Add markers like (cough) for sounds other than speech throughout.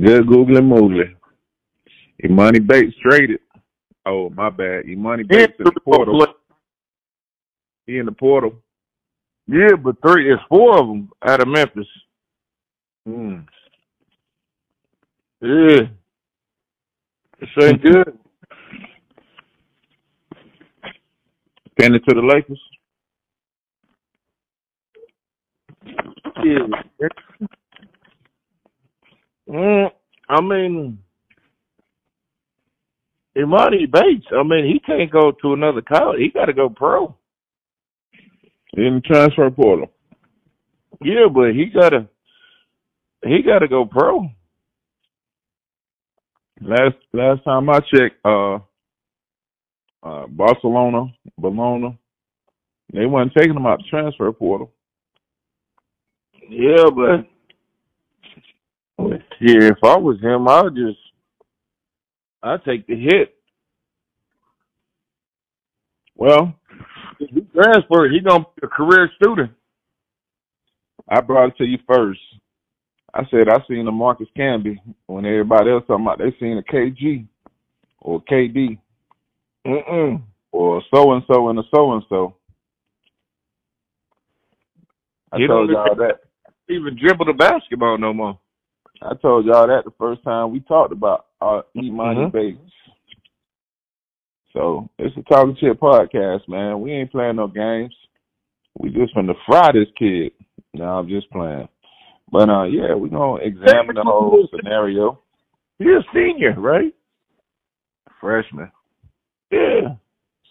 Good googly moogly. Emoni Bates traded. Oh, my bad. Emoni Bates in the portal. He in the portal. Yeah, but three, it's four of them out of Memphis. Mm. Yeah. This ain't (laughs) good. Send it to the Lakers. Yeah. Mm, I mean, Emoni Bates. I mean, he can't go to another college. He got to go pro. In the transfer portal. Yeah, but he gotta he gotta go pro. Last last time I checked, uh, uh, Barcelona, Bologna, they wasn't taking him out the transfer portal. Yeah, but yeah, if I was him, I'd just I'd take the hit. Well, If he transfer, he gonna be a career student. I brought it to you first. I said I seen the Marcus Camby when everybody else talking about they seen a KG or KD Mm-mm. or so and so and a so and so. I He told y'all that. Even dribble the basketball no more. I told y'all that the first time we talked about uh, Emoni Mhm. Bates. So it's a talking shit podcast, man. We ain't playing no games. We just finna fry this kid. No, I'm just playing. But uh, yeah, we gonna examine the whole scenario. He's a senior, right? Freshman, Yeah.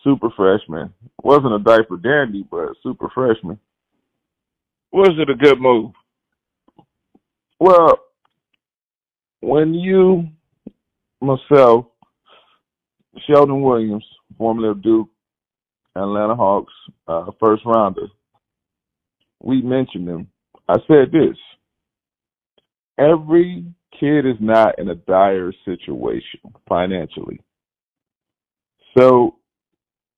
super freshman. Wasn't a diaper dandy, but super freshman. Was it a good move? Well, when you, myself, Sheldon Williams, formerly of Duke, Atlanta Hawks, uh, first rounder, we mentioned him. I said this every kid is not in a dire situation financially. So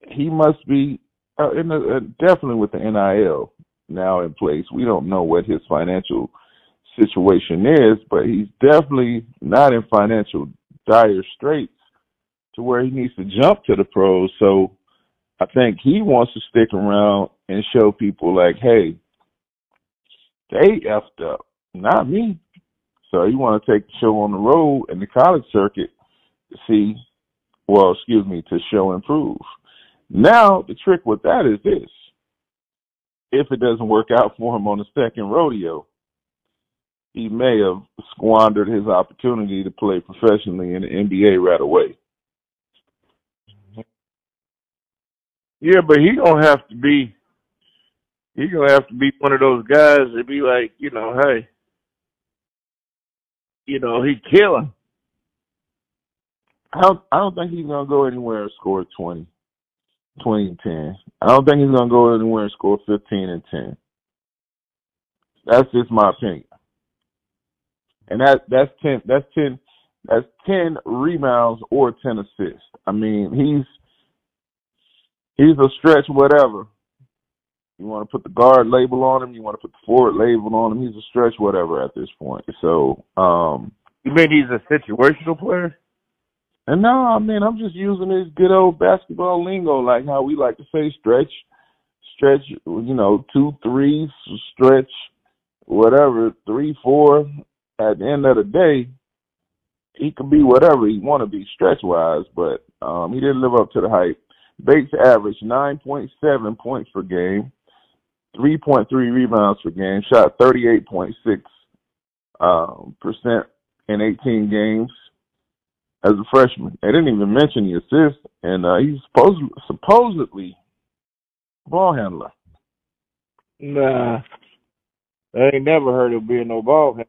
he must be uh, in a, uh, definitely with the NIL now in place. We don't know what his financial situation is, but he's definitely not in financial dire straits to where he needs to jump to the pros. So I think he wants to stick around and show people like, hey, they effed up, not me. So you want to take the show on the road in the college circuit to see, well, excuse me, to show and prove. Now the trick with that is this: if it doesn't work out for him on the second rodeo, he may have squandered his opportunity to play professionally in the NBA right away. Yeah, but he gonna have to be he gonna have to be one of those guys that be like, you know, hey, you know, he killing. I don't, I don't think he's gonna go anywhere and score 20, 20 and ten. I don't think he's gonna go anywhere and score fifteen and ten. That's just my opinion. And that that's ten that's ten that's ten rebounds or ten assists. I mean, he's he's a stretch whatever. You want to put the guard label on him, you want to put the forward label on him, he's a stretch whatever at this point. So, um You mean he's a situational player? And no, I mean I'm just using this good old basketball lingo, like how we like to say stretch, stretch. You know, two, three, stretch, whatever, three, four. At the end of the day, he could be whatever he want to be stretch wise, but um, he didn't live up to the hype. Bates averaged 9.7 points per game, 3.3 rebounds per game, shot 38.6 um, percent in 18 games as a freshman. They didn't even mention the assist, and uh, he's supposed supposedly ball handler. Nah. I ain't never heard of being no ball handler.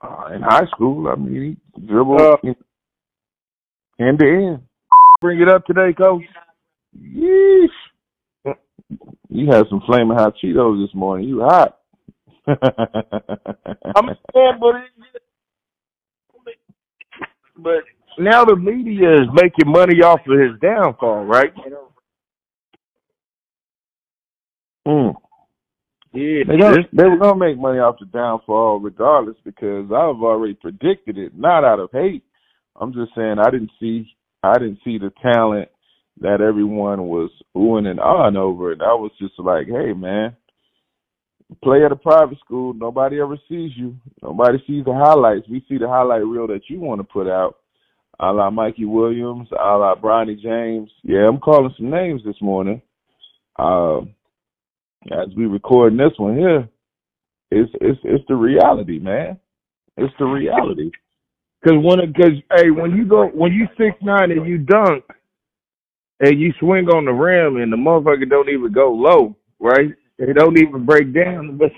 Uh, in high school, I mean, he dribbled Uh, end to end. Bring it up today, coach. Yeesh. You had some flaming hot Cheetos this morning. You hot. I'm saying, but it, but now the media is making money off of his downfall, right? Mm. Yeah, They gonna, they were gonna make money off the downfall regardless because I've already predicted it, not out of hate. I'm just saying I didn't see I didn't see the talent that everyone was oohing and ahhing over and I was just like, hey man, play at a private school, nobody ever sees you. Nobody sees the highlights. We see the highlight reel that you want to put out. A la Mikey Williams, a la Bronny James. Yeah, I'm calling some names this morning. Um as we recording this one here, it's it's it's the reality, man. It's the reality. Cause when it, cause hey, when you go when you six nine and you dunk and you swing on the rim and the motherfucker don't even go low, right? It don't even break down. But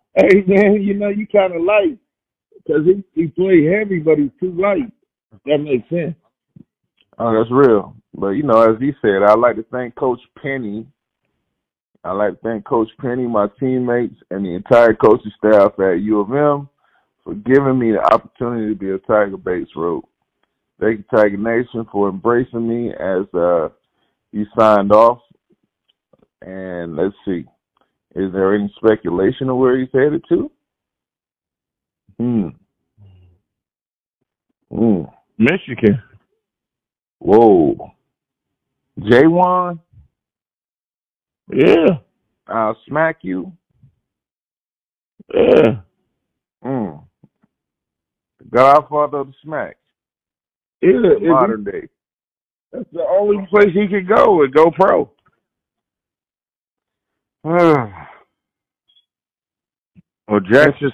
(laughs) hey, man, you know you kind of light because he he play heavy, but he's too light. That makes sense. Oh, that's real. But you know, as he said, I'd like to thank Coach Penny. I'd like to thank Coach Penny, my teammates, and the entire coaching staff at U of M for giving me the opportunity to be a Tiger Bates Road. Thank you, Tiger Nation, for embracing me as uh, he signed off. And let's see, is there any speculation of where he's headed to? Hmm. Hmm. Michigan. Whoa. J1, Yeah, I'll smack you. yeah. Mm. The Godfather of the smack. Yeah, in if modern day. That's the only place he could go and go pro. Or Jackson.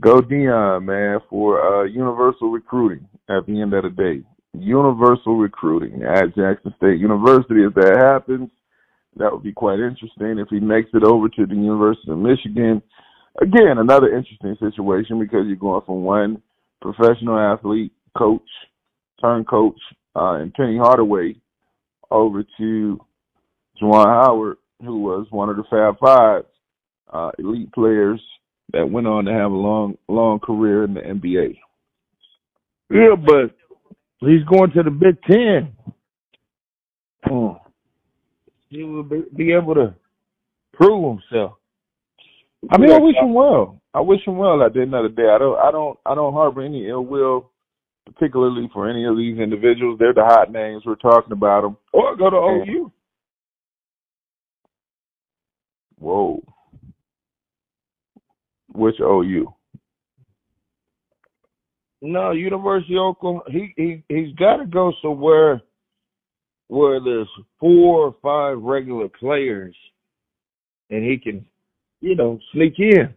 Go Deion, man, for uh, universal recruiting at the end of the day. Universal recruiting at Jackson State University. If that happens, that would be quite interesting. If he makes it over to the University of Michigan, again, another interesting situation because you're going from one professional athlete, coach, turn coach, uh, and Penny Hardaway over to Juwan Howard, who was one of the Fab Five uh, elite players that went on to have a long, long career in the NBA. Yeah, but he's going to the Big Ten. Mm. He will be, be able to prove himself. I mean, I wish him well. I wish him well at the end of the day. I don't, I don't, I don't harbor any ill will, particularly for any of these individuals. They're the hot names. We're talking about them. Or go to OU. Whoa. Which OU? No, University of Oklahoma. He he he's got to go somewhere where there's four or five regular players, and he can, you know, sneak in.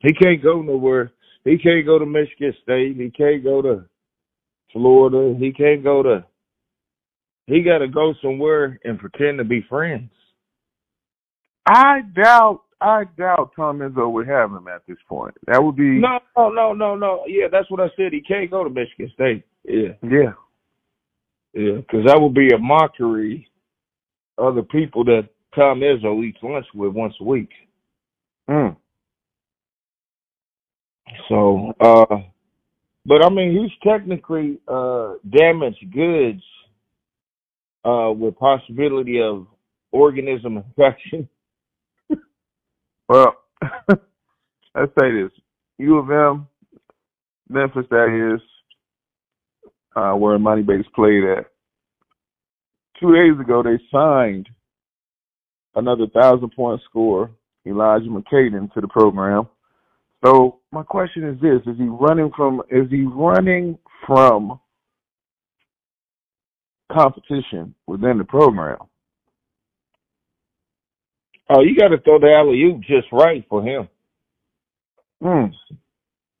He can't go nowhere. He can't go to Michigan State. He can't go to Florida. He can't go to. He got to go somewhere and pretend to be friends. I doubt. I doubt Tom Izzo would have him at this point. That would be No, no, no, no, no. Yeah, that's what I said. He can't go to Michigan State. Yeah, yeah. yeah, because that would be a mockery of the people that Tom Izzo eats lunch with once a week. Mm. So, uh, but I mean, he's technically uh, damaged goods uh, with possibility of organism infection. (laughs) Well, (laughs) let's say this: U of M, Memphis, that is, uh, where Emoni Bates played at. Two days ago, they signed another thousand point scorer, Elijah McCadden, to the program. So my question is this: Is he running from? Is he running from competition within the program? Oh, you got to throw the alley oop just right for him. Hmm.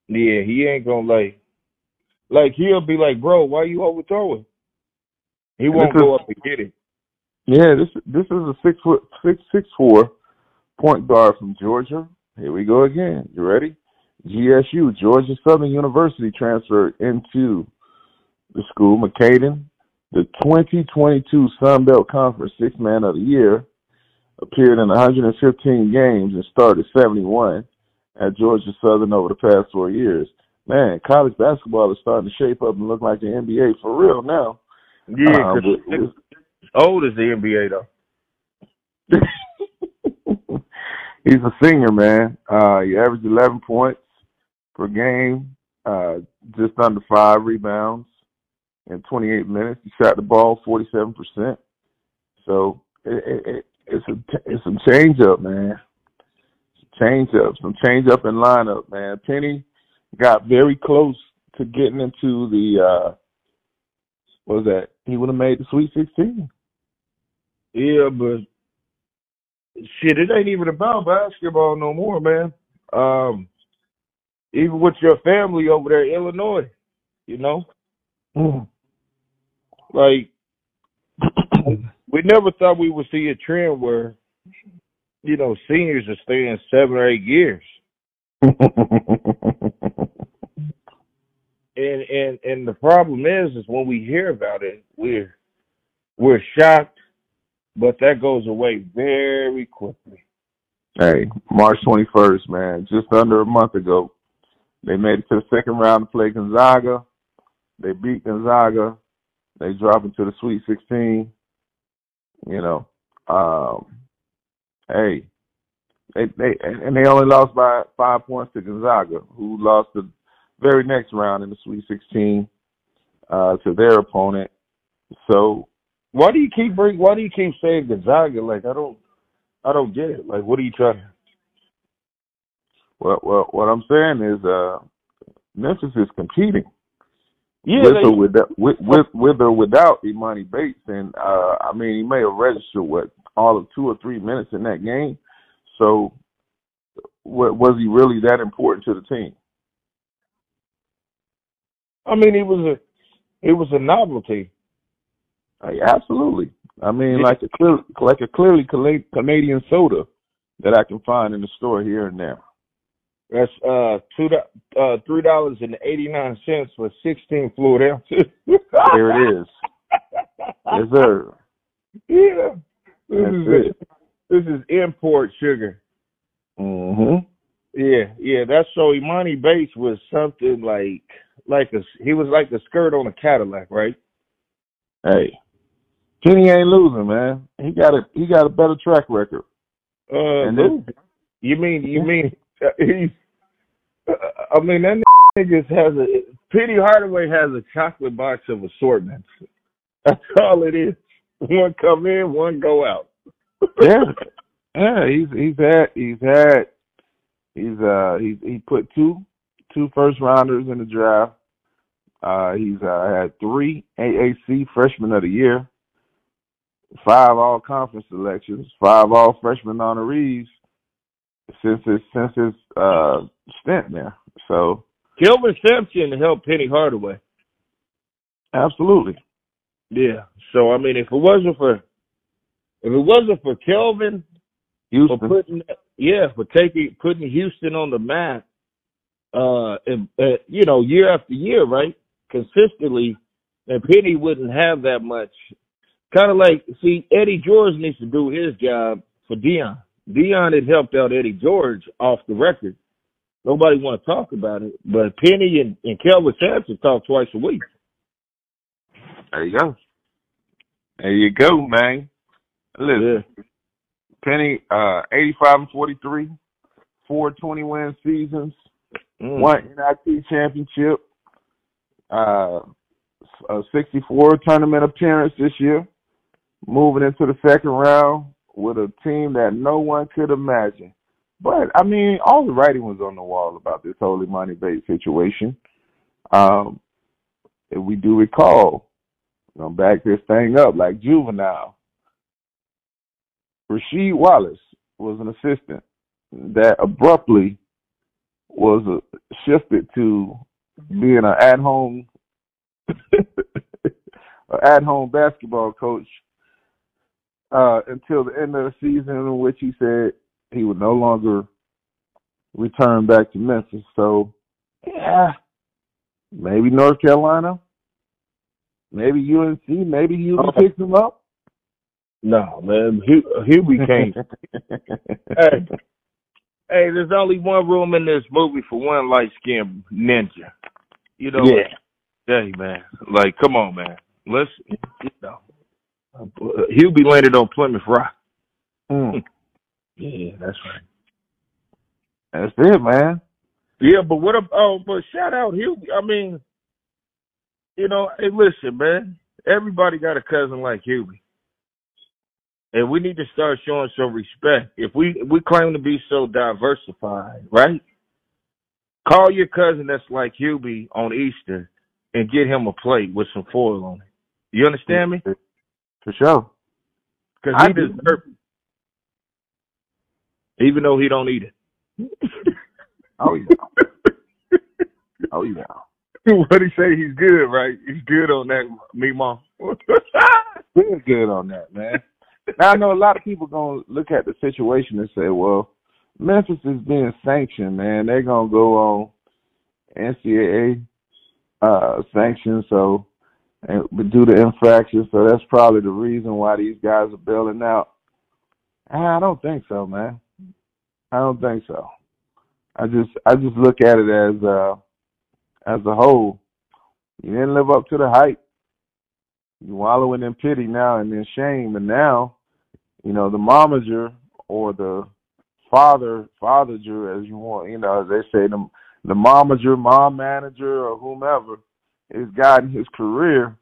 Yeah, he ain't gonna like, like he'll be like, bro, why you overthrowing? He won't This is- go up and get it. Yeah, this this is a six foot six six four point guard from Georgia. Here we go again. You ready? GSU, Georgia Southern University transferred into the school. McCadden, the 2022 Sun Belt Conference Six Man of the Year, appeared in 115 games and started 71 at Georgia Southern over the past four years. Man, college basketball is starting to shape up and look like the NBA for real now. Yeah, with- Old as the NBA though. (laughs) He's a senior, man. Uh, he averaged 11 points per game, uh, just under five rebounds in 28 minutes. He shot the ball 47%. So it, it, it's a it's some change up, man. Change up, some change up in lineup, man. Penny got very close to getting into the uh what was that? He would have made the Sweet Sixteen. Yeah, but shit, it ain't even about basketball no more, man. Um, even with your family over there in Illinois, you know, Mm. like (clears throat) we never thought we would see a trend where, you know, seniors are staying seven or eight years. (laughs) And and and the problem is, is when we hear about it, we're we're shocked, but that goes away very quickly. hey, March 21st, man, just under a month ago, they made it to the second round to play Gonzaga. They beat Gonzaga. They drop into the Sweet 16. You know, um, hey, they they and they only lost by five points to Gonzaga, who lost the very next round in the Sweet 16 uh, to their opponent. So Why do you keep bring? Why do you keep saying Gonzaga? Like I don't, I don't get it. Like what are you trying? what what what I'm saying is, uh, Memphis is competing. Yeah, with, they, or without, with, with, with or without Emoni Bates, and uh, I mean, he may have registered what all of two or three minutes in that game. So, wa- was he really that important to the team? I mean, it was a, it was a novelty. Absolutely. I mean, Yeah. like a clear, like a clearly Canadian soda that I can find in the store here and there. That's uh two uh three dollars and eighty nine cents for sixteen fluid ounces. (laughs) There it is. Yes, sir. Yeah. This That's is it. this is import sugar. Mm-hmm. Yeah, yeah. That's so Emoni Bates was something like like a he was like a skirt on a Cadillac, right? Hey, Kenny ain't losing, man. He got a he got a better track record. Uh, Lou, you mean you mean (laughs) he's? Uh, I mean that nigga just has a Penny Hardaway has a chocolate box of assortments. That's all it is. One come in, one go out. yeah, (laughs) yeah. He's he's had he's had he's uh he's he put two two first rounders in the draft. Uh, he's uh, had three AAC Freshman of the Year, five All Conference selections, five All Freshman honorees since his since his uh stint there. So Kelvin Sampson helped Penny Hardaway. absolutely, Yeah. So I mean, if it wasn't for if it wasn't for Kelvin for Houston. putting yeah for taking putting Houston on the map, uh, and, uh, you know, year after year, right, consistently, and Penny wouldn't have that much. Kind of like, see, Eddie George needs to do his job for Deion. Deion had helped out Eddie George off the record. Nobody want to talk about it, but Penny and, and Kelvin Sampson talk twice a week. There you go. There you go, man. Listen. Yeah. Penny, uh, 85 and 43, four 20 win seasons, Mm. one NIT championship, uh, a 64 tournament appearance this year, moving into the second round with a team that no one could imagine. But, I mean, all the writing was on the wall about this whole Emoni Bates situation. Um, if we do recall, I'm back this thing up like juvenile. Rasheed Wallace was an assistant that abruptly was uh, shifted to being an at-home (laughs) an at-home basketball coach uh, until the end of the season, in which he said he would no longer return back to Memphis. So, yeah, maybe North Carolina, maybe UNC, maybe Houston Oh. picks him up. No, man, Hu- Hubie can't. (laughs) hey, hey, there's only one room in this movie for one light skinned ninja. You know, Yeah. hey man, like, come on, man. Let's, you know, uh, Hubie landed on Plymouth Rock. Mm. (laughs) Yeah, that's right. That's it, man. Yeah, but what? ab- Oh, but shout out Hubie. I mean, you know, hey, listen, man. Everybody got a cousin like Hubie, and we need to start showing some respect. If we if we claim to be so diversified, right? Call your cousin that's like Hubie on Easter and get him a plate with some foil on it. You understand me? For sure. Because he deserves it, even though he don't eat it. (laughs) Oh yeah. (laughs) oh yeah. what he say? He's good, right? He's good on that, me mom. We're (laughs) good on that, man. now I know a lot of people gonna look at the situation and say, "Well, Memphis is being sanctioned, man. They're gonna go on NCAA uh, sanctions, so and do the infraction. So that's probably the reason why these guys are bailing out." I don't think so, man. I don't think so. I just I just look at it as uh as a whole. You didn't live up to the hype. You wallowing in pity now and in shame, and now, you know, the momager or the father fatherager, as you want, you know, as they say, the the momager, mom manager, or whomever is guiding his career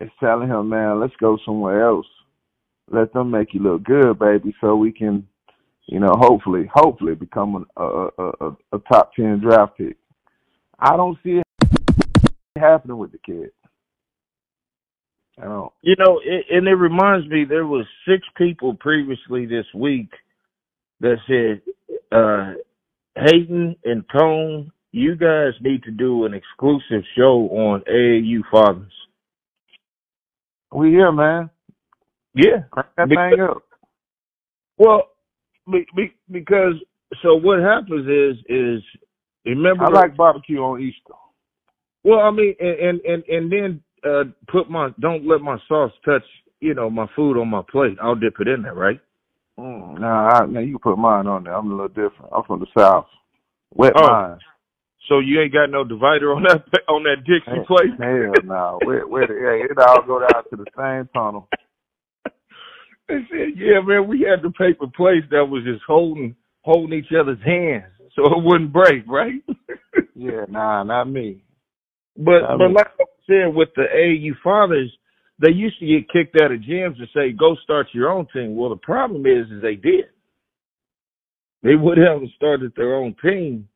is telling him, man, let's go somewhere else. Let them make you look good, baby, so we can, you know, hopefully, hopefully become a a, a, a top ten draft pick. I don't see it happening with the kid. I don't. You know, it, and it reminds me there was six people previously this week that said, uh, Hayden and Tone, you guys need to do an exclusive show on AAU fathers. We here, man. Yeah. Crank that Because- thing up. Well, be, be, because so what happens is is remember I like barbecue on Easter. well I mean and and and, then uh put my don't let my sauce touch you know my food on my plate. I'll dip it in there, right? Mm, nah, I, man, you can put mine on there. I'm a little different. I'm from the South. Wet Oh. mine. So you ain't got no divider on that (laughs) on that Dixie Hell- plate. Hell no. Where, where the, hey, it all go down to the same tunnel. (laughs) They said, yeah, man, we had the paper plates that was just holding holding each other's hands (laughs) so it wouldn't break, right? Yeah, nah, not me. but I but mean- like I said, with the AAU fathers, they used to get kicked out of gyms and say, "Go start your own team." Well, the problem is, is they did. They would have started their own team,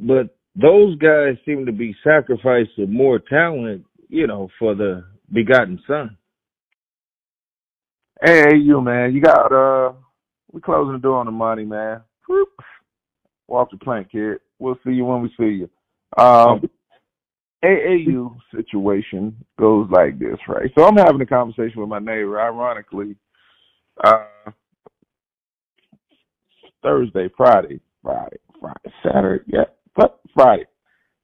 but those guys seem to be sacrificing more talent, you know, for the begotten son. Hey, you man, you got uh, we closing the door on the money, man. Whoop. Walk the plank, kid. We'll see you when we see you. Um, AAU situation goes like this, right? So I'm having a conversation with my neighbor. Ironically, uh, Thursday, Friday, Friday, Friday, Saturday, yeah, Friday,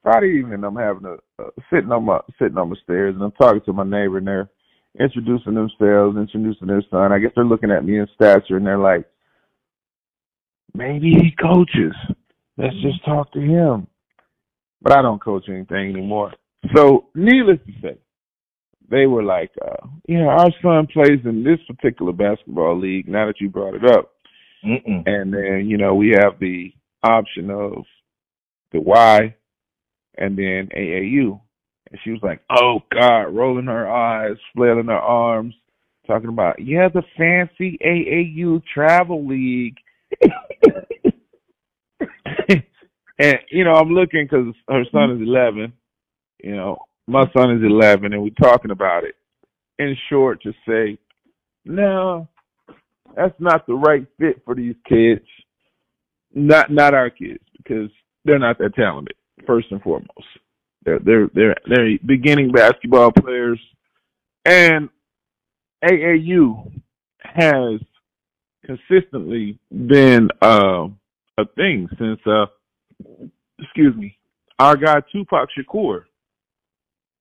Friday evening. I'm having a uh, sitting on my sitting on the stairs, and I'm talking to my neighbor, and they're introducing themselves, introducing their son. I guess they're looking at me in stature, and they're like, maybe he coaches. Let's just talk to him. But I don't coach anything anymore. So, needless to say, they were like, uh, yeah, our son plays in this particular basketball league. Now that you brought it up, Mm-mm. and then you know we have the option of the Y, and then AAU. And she was like, "Oh God," rolling her eyes, flailing her arms, talking about, "Yeah, the fancy AAU travel league." (laughs) and you know, I'm looking because her son is 11. You know, my son is 11, and we're talking about it. In short, to say, no, that's not the right fit for these kids. Not not our kids because they're not that talented. First and foremost, they're they're they're they're beginning basketball players, and AAU has consistently been uh, a thing since uh excuse me our guy Tupac Shakur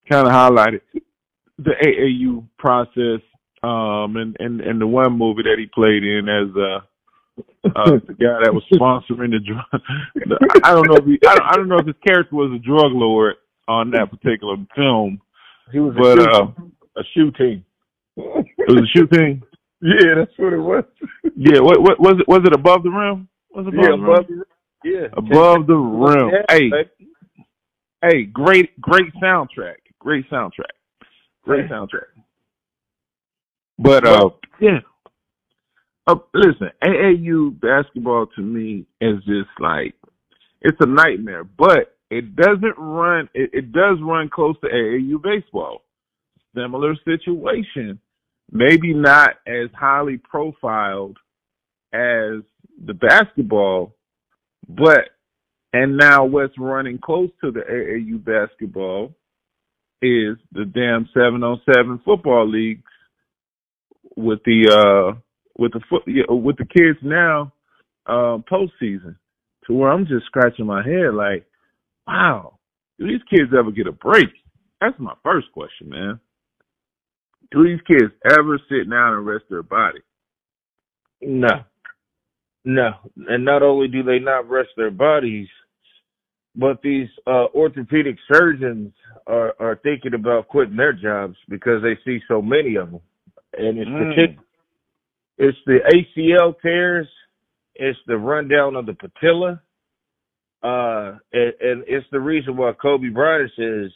kind of highlighted the AAU process um and, and and the one movie that he played in as uh uh the guy that was sponsoring the drug the, I don't know if he I don't, I don't know if his character was a drug lord on that particular film He was but a, shoe, uh a shoe team. It was a shoe team. Yeah, that's what it was. Yeah, what what was it? Was it above the rim? Was it above yeah, the rim? above the, yeah, Above the rim. Hey, hey, great, great soundtrack. Great soundtrack. Great soundtrack. But uh, yeah. Uh, listen, AAU basketball to me is just like it's a nightmare. But it doesn't run. It, it does run close to AAU baseball. Similar situation, maybe not as highly profiled as the basketball, but and now what's running close to the AAU basketball is the damn seven on seven football leagues with the uh with the foot yeah, with the kids now uh postseason to where I'm just scratching my head like, wow, do these kids ever get a break? That's my first question, man. Do these kids ever sit down and rest their body? No. No. And not only do they not rest their bodies, but these uh, orthopedic surgeons are, are thinking about quitting their jobs because they see so many of them. And it's Mm. It's the ACL tears, it's the rundown of the patella, uh, and, and it's the reason why Kobe Bryant says,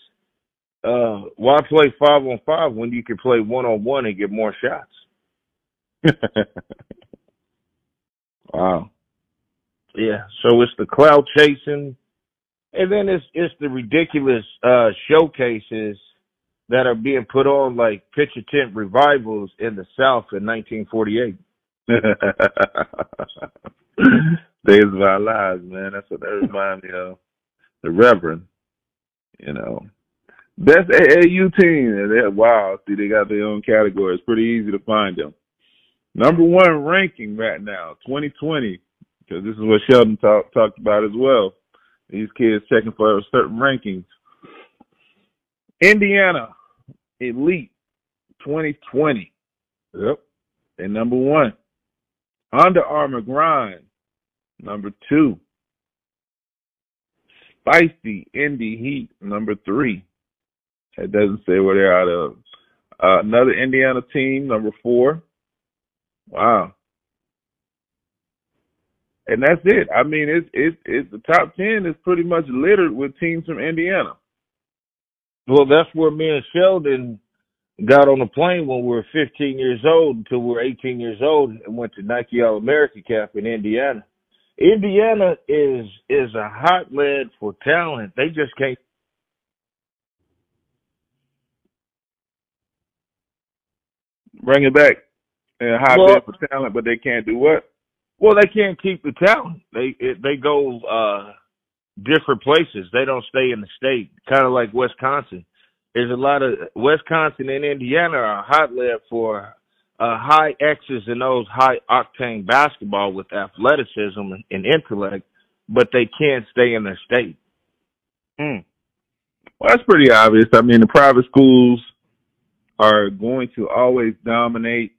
uh, why play five on five when you can play one on one and get more shots? (laughs) wow. Yeah, so it's the cloud chasing, and then it's it's the ridiculous uh showcases that are being put on like picture tent revivals in the South in 1948. (laughs) Days of our lives, man. That's what that reminds me of. The Reverend, you know. Best AAU team. And They're wow. See, they got their own category. It's pretty easy to find them. Number one ranking right now, 2020, because this is what Sheldon talk, talked about as well. These kids checking for certain rankings. Indiana Elite 2020. Yep. They're number one. Under Armour Grind, number two. Spiece Indy Heat, number three. It doesn't say where they're out of. Uh, another Indiana team, number four. Wow. And that's it. I mean, it's it's it's the top ten is pretty much littered with teams from Indiana. Well, that's where me and Sheldon got on a plane when we were 15 years old until we were 18 years old and went to Nike All America Camp in Indiana. Indiana is is a hotbed for talent. They just can't. Bring it back. And high Well- bid for talent, but they can't do what? Well, they can't keep the talent. They it, they go uh different places. They don't stay in the state. Kind of like Wisconsin. There's a lot of Wisconsin and Indiana are hotbed for uh, high X's and O's, high octane basketball with athleticism and, and intellect, but they can't stay in their state. Hmm. Well, that's pretty obvious. I mean, the private schools are going to always dominate,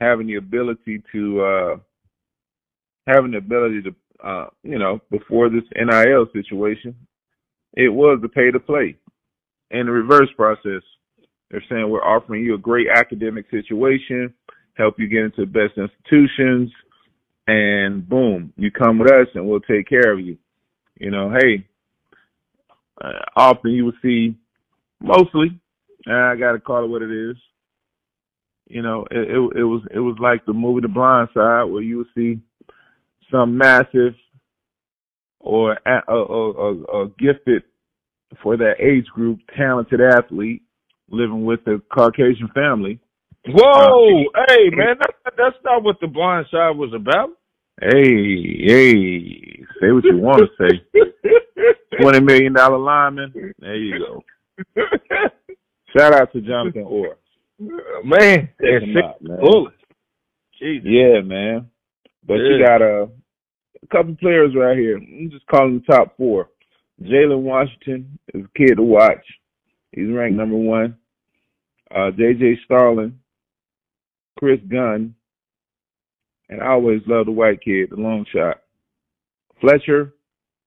having the ability to, uh, having the ability to, uh, you know, before this NIL situation, it was the pay to play. In the reverse process, they're saying we're offering you a great academic situation, help you get into the best institutions, and boom, you come with us and we'll take care of you. You know, hey, uh, often you will see, mostly, I got to call it what it is. You know, it, it it was it was like the movie The Blind Side, where you would see some massive or a, a, a, a gifted for that age group, talented athlete living with a Caucasian family. Whoa, uh, hey man, that's that's not what the blind side was about. Hey, hey, say what you want to say. (laughs) Twenty million dollar lineman. There you go. Shout out to Jonathan Orr. man, Check and out, man. bullets. Jesus. Yeah, man. But you got a, a couple players right here. I'm just calling the top four. Jalen Washington is a kid to watch. He's ranked number one. Uh, J.J. Starling, Chris Gunn, and I always love the white kid, the long shot. Fletcher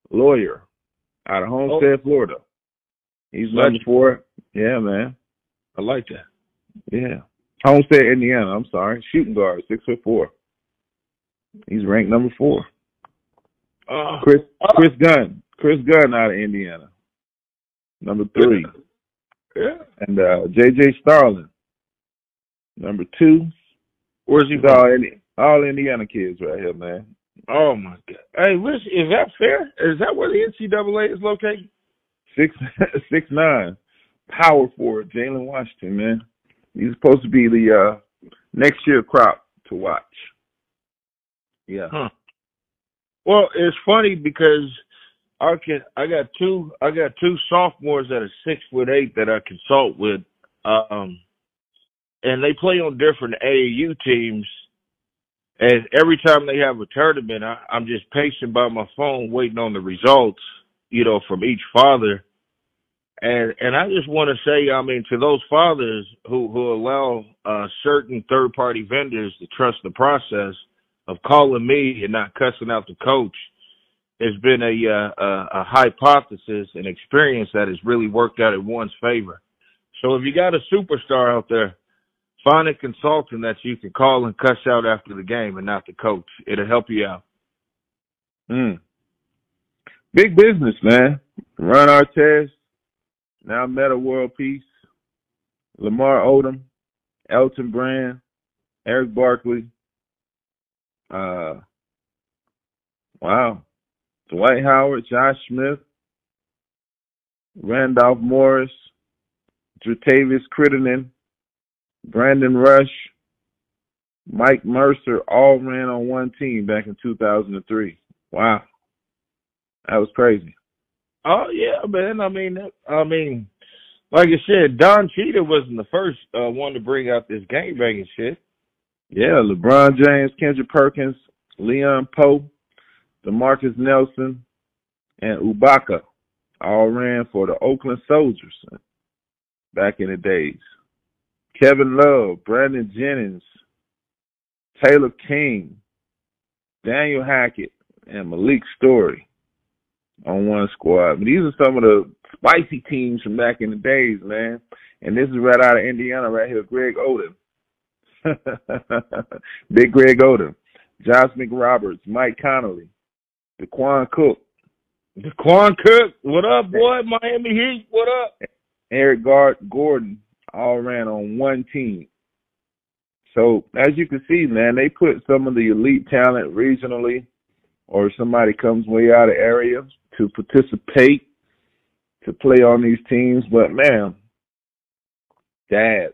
Loyer out of Homestead, Florida. He's number Fletcher. four. Yeah, man. I like that. Yeah. Homestead, Indiana. I'm sorry, shooting guard, six foot four. He's ranked number four. Uh, Chris Chris Gunn, Chris Gunn out of Indiana, number three. Yeah. And uh, J.J. Starling, number two. Where's he all, all Indiana kids right here, man. Oh my god! Hey, listen, is that fair? Is that where the NCAA is located? Six (laughs) six nine, power forward, Jalen Washington, man. He's supposed to be the uh next year crop to watch. Yeah. Huh. Well, it's funny because I can I got two I got two sophomores that are six foot eight that I consult with, um, and they play on different AAU teams. And every time they have a tournament, I, I'm just pacing by my phone waiting on the results, you know, from each father. And and I just want to say, I mean, to those fathers who who allow uh, certain third party vendors to trust the process of calling me and not cussing out the coach, has been a uh, a, a hypothesis and experience that has really worked out in one's favor. So if you got a superstar out there, find a consultant that you can call and cuss out after the game and not the coach. It'll help you out. Mm. Big business, man. Ron Artest, now Metta World Peace, Lamar Odom, Elton Brand, Erick Barkley. Uh, wow. Dwight Howard, Josh Smith, Randolph Morris, Javaris Crittenton, Brandon Rush, Mike Mercer all ran on one team back in 2003. Wow. That was crazy. Oh yeah, man. I mean, I mean, like I said, Don Cheetah wasn't the first uh, one to bring out this game banging shit. Yeah, LeBron James, Kendrick Perkins, Leon Powe, DeMarcus Nelson, and Ibaka all ran for the Oakland Soldiers back in the days. Kevin Love, Brandon Jennings, Taylor King, Daniel Hackett, and Malik Story on one squad. But these are some of the spicy teams from back in the days, man. And this is right out of Indiana, right here, Greg Oden. (laughs) Big Greg Oden. Josh McRoberts, Mike Conley, Daequan Cook. Daequan Cook, what up, boy? Miami Heat, what up? Eric Gordon all ran on one team. So as you can see, man, they put some of the elite talent regionally, or somebody comes way out of area to participate to play on these teams. But man, dads.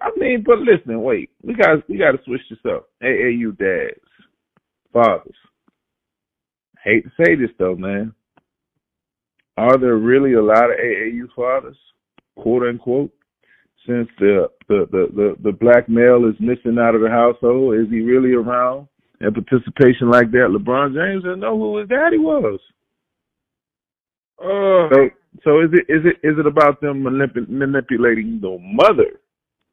I mean, but listen, wait, we got we got to switch this up. AAU dads, fathers. Hate to say this though, man. Are there really a lot of AAU fathers, quote unquote? Since the the the the, the black male is missing out of the household, is he really around? And participation like that, LeBron James didn't know who his daddy was. Uh, so, so is it is it is it about them manip- manipulating the mother,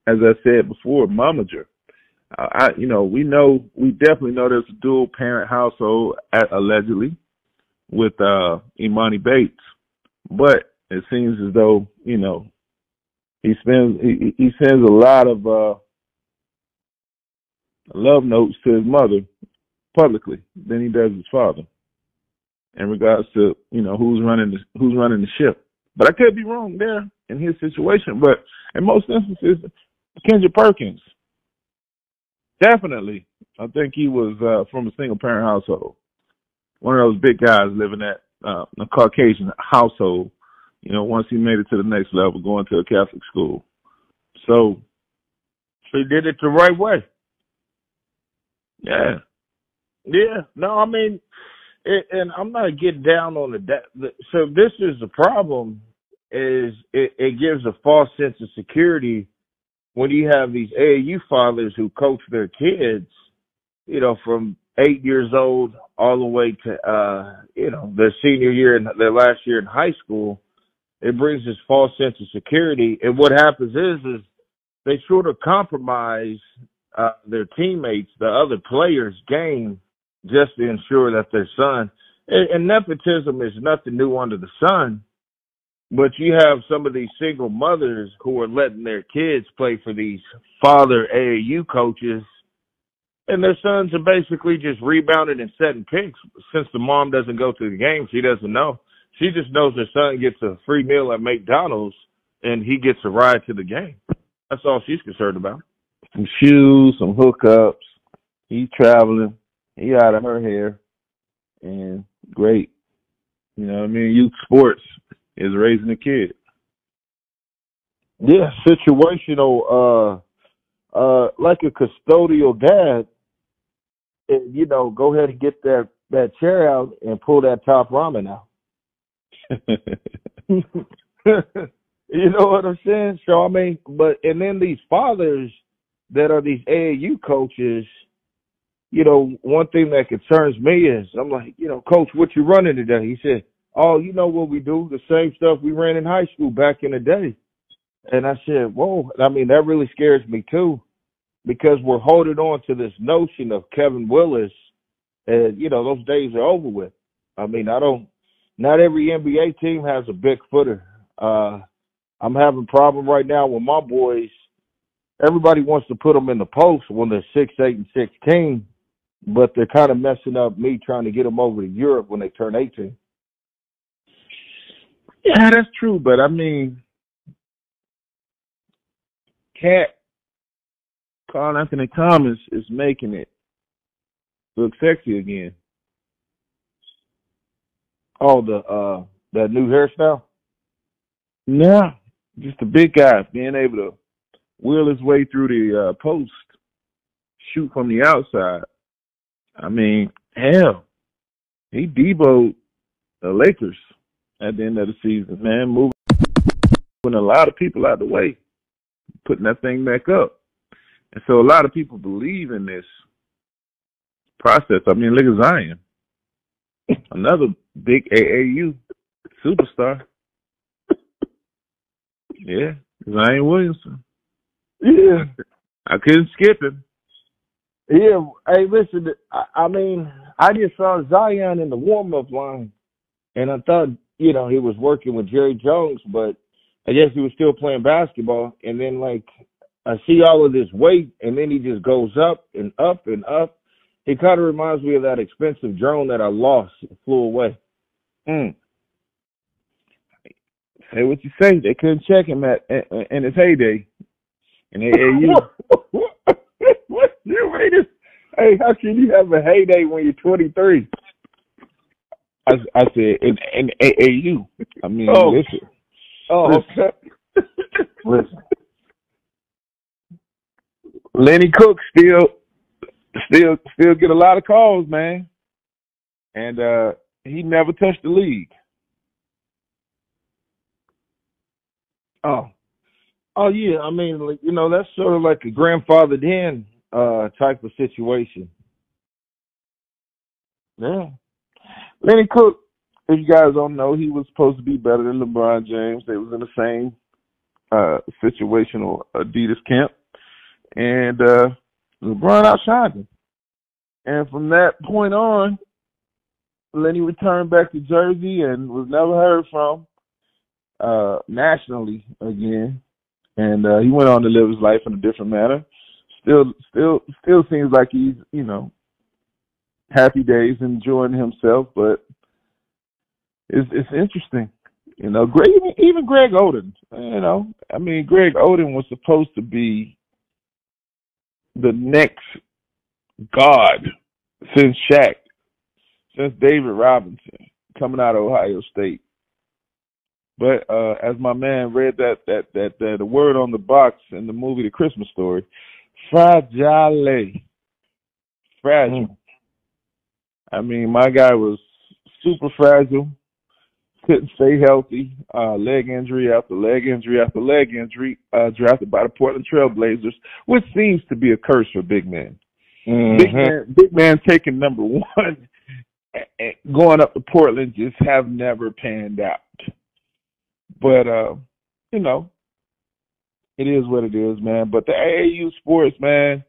as I said before, momager? Uh, I, you know, we know, we definitely know there's a dual parent household at, allegedly with uh Emoni Bates, but it seems as though you know he spends he, he sends a lot of uh love notes to his mother publicly than he does his father in regards to you know who's running the who's running the ship. But I could be wrong there in his situation. But in most instances, Kendrick Perkins Definitely. I think he was uh, from a single parent household. One of those big guys living at uh, a Caucasian household, you know, once he made it to the next level, going to a Catholic school. So, so he did it the right way. Yeah. Yeah. No, I mean, it, and I'm not getting down on the, the. So this is the problem: is it, it gives a false sense of security when you have these AAU fathers who coach their kids, you know, from eight years old all the way to, uh, you know, their senior year and their last year in high school, it brings this false sense of security. And what happens is, is they sort of compromise uh, their teammates, the other players' game, just to ensure that their son. And, and nepotism is nothing new under the sun. But you have some of these single mothers who are letting their kids play for these father AAU coaches, and their sons are basically just rebounding and setting picks. Since the mom doesn't go to the game, she doesn't know. She just knows her son gets a free meal at McDonald's and he gets a ride to the game. That's all she's concerned about. Some shoes, some hookups. He's traveling. He out of her hair, and great. You know, what I mean, youth sports is raising a kid. Yeah, situational. Uh, uh, like a custodial dad. And, You know, go ahead and get that that chair out and pull that top ramen out. (laughs) you know what I'm saying? So I mean, but and then these fathers that are these AAU coaches, you know, one thing that concerns me is I'm like, you know, coach, what you running today? He said, Oh, you know what we do? The same stuff we ran in high school back in the day. And I said, Whoa, I mean, that really scares me too. Because we're holding on to this notion of Kevin Willis and you know, those days are over with. I mean, I don't not every NBA team has a big footer. Uh, I'm having a problem right now with my boys. Everybody wants to put them in the post when they're six, eight, and sixteen, but they're kind of messing up me trying to get them over to Europe when they turn eighteen. Yeah, that's true, but I mean, Cat Karl-Anthony Towns is making it look sexy again. Oh, the uh that new hairstyle? No, just a big guy being able to wheel his way through the uh, post, shoot from the outside. I mean, hell, he deboed the Lakers at the end of the season, man, moving a lot of people out of the way, putting that thing back up. And so a lot of people believe in this process. I mean, look at Zion. Another big AAU superstar. yeah, Zion Williamson. Yeah. I couldn't skip him. Yeah. Hey, listen, I, I mean, I just saw Zion in the warm up line and I thought, you know, he was working with Jerry Jones, but I guess he was still playing basketball and then like I see all of this weight and then he just goes up and up and up he kind of reminds me of that expensive drone that I lost, and flew away. Mm. Say what you say. They couldn't check him at in his heyday. In AAU. (laughs) what you mean? Hey, how can you have a heyday when you're 23? I, I said in, in AAU. I mean, oh. listen. Oh, listen. okay. (laughs) listen. Lenny Cooke still still still get a lot of calls, man. And uh he never touched the league. Oh. Oh yeah, I mean like, you know, that's sort of like a grandfathered in uh type of situation. Yeah. Lenny Cooke, if you guys don't know, he was supposed to be better than LeBron James. They was in the same uh situational Adidas camp. And uh LeBron outshined him. And from that point on, Lenny returned back to Jersey and was never heard from uh, nationally again. And uh, he went on to live his life in a different manner. Still, still, still seems like he's, you know, happy days, enjoying himself. But it's it's interesting, you know. Greg, even Greg Oden, you know, I mean, Greg Oden was supposed to be the next God since Shaq, since David Robinson coming out of Ohio State. But uh, as my man read that that that, that the word on the box in the movie The Christmas Story, fragile, fragile. Mm. I mean, my guy was super fragile, couldn't stay healthy, uh, leg injury after leg injury after leg injury, uh, drafted by the Portland Trailblazers, which seems to be a curse for big men. Mm-hmm. Big man, big man taking number (laughs) one, going up to Portland just have never panned out. But uh, you know, it is what it is, man. But the AAU sports, man,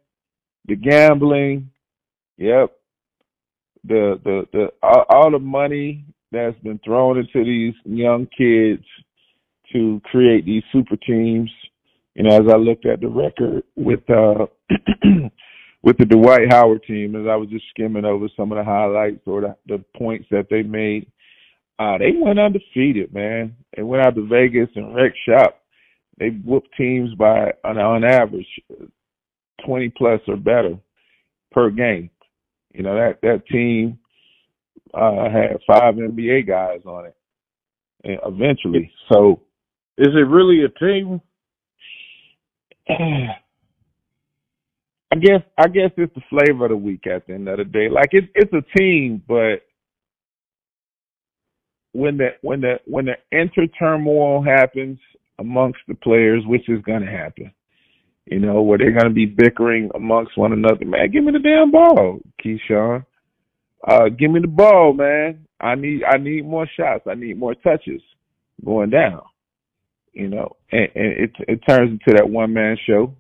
the gambling, yep, the the the all, the money that's been thrown into these young kids to create these super teams. You know, as I looked at the record with uh (clears throat) with the Dwight Howard team, as I was just skimming over some of the highlights or the, the points that they made, uh, they went undefeated, man. They went out to Vegas and wrecked shop. They whooped teams by on, on average twenty plus or better per game. You know that that team uh, had five NBA guys on it and eventually. So, is it really a team? (clears throat) I guess I guess it's the flavor of the week at the end of the day. Like it's it's a team, but when the when the when the inter turmoil happens amongst the players, which is gonna happen, you know, where they're gonna be bickering amongst one another, man, give me the damn ball, Keyshawn. Uh, give me the ball, man. I need I need more shots. I need more touches going down. You know, and, and it it turns into that one man show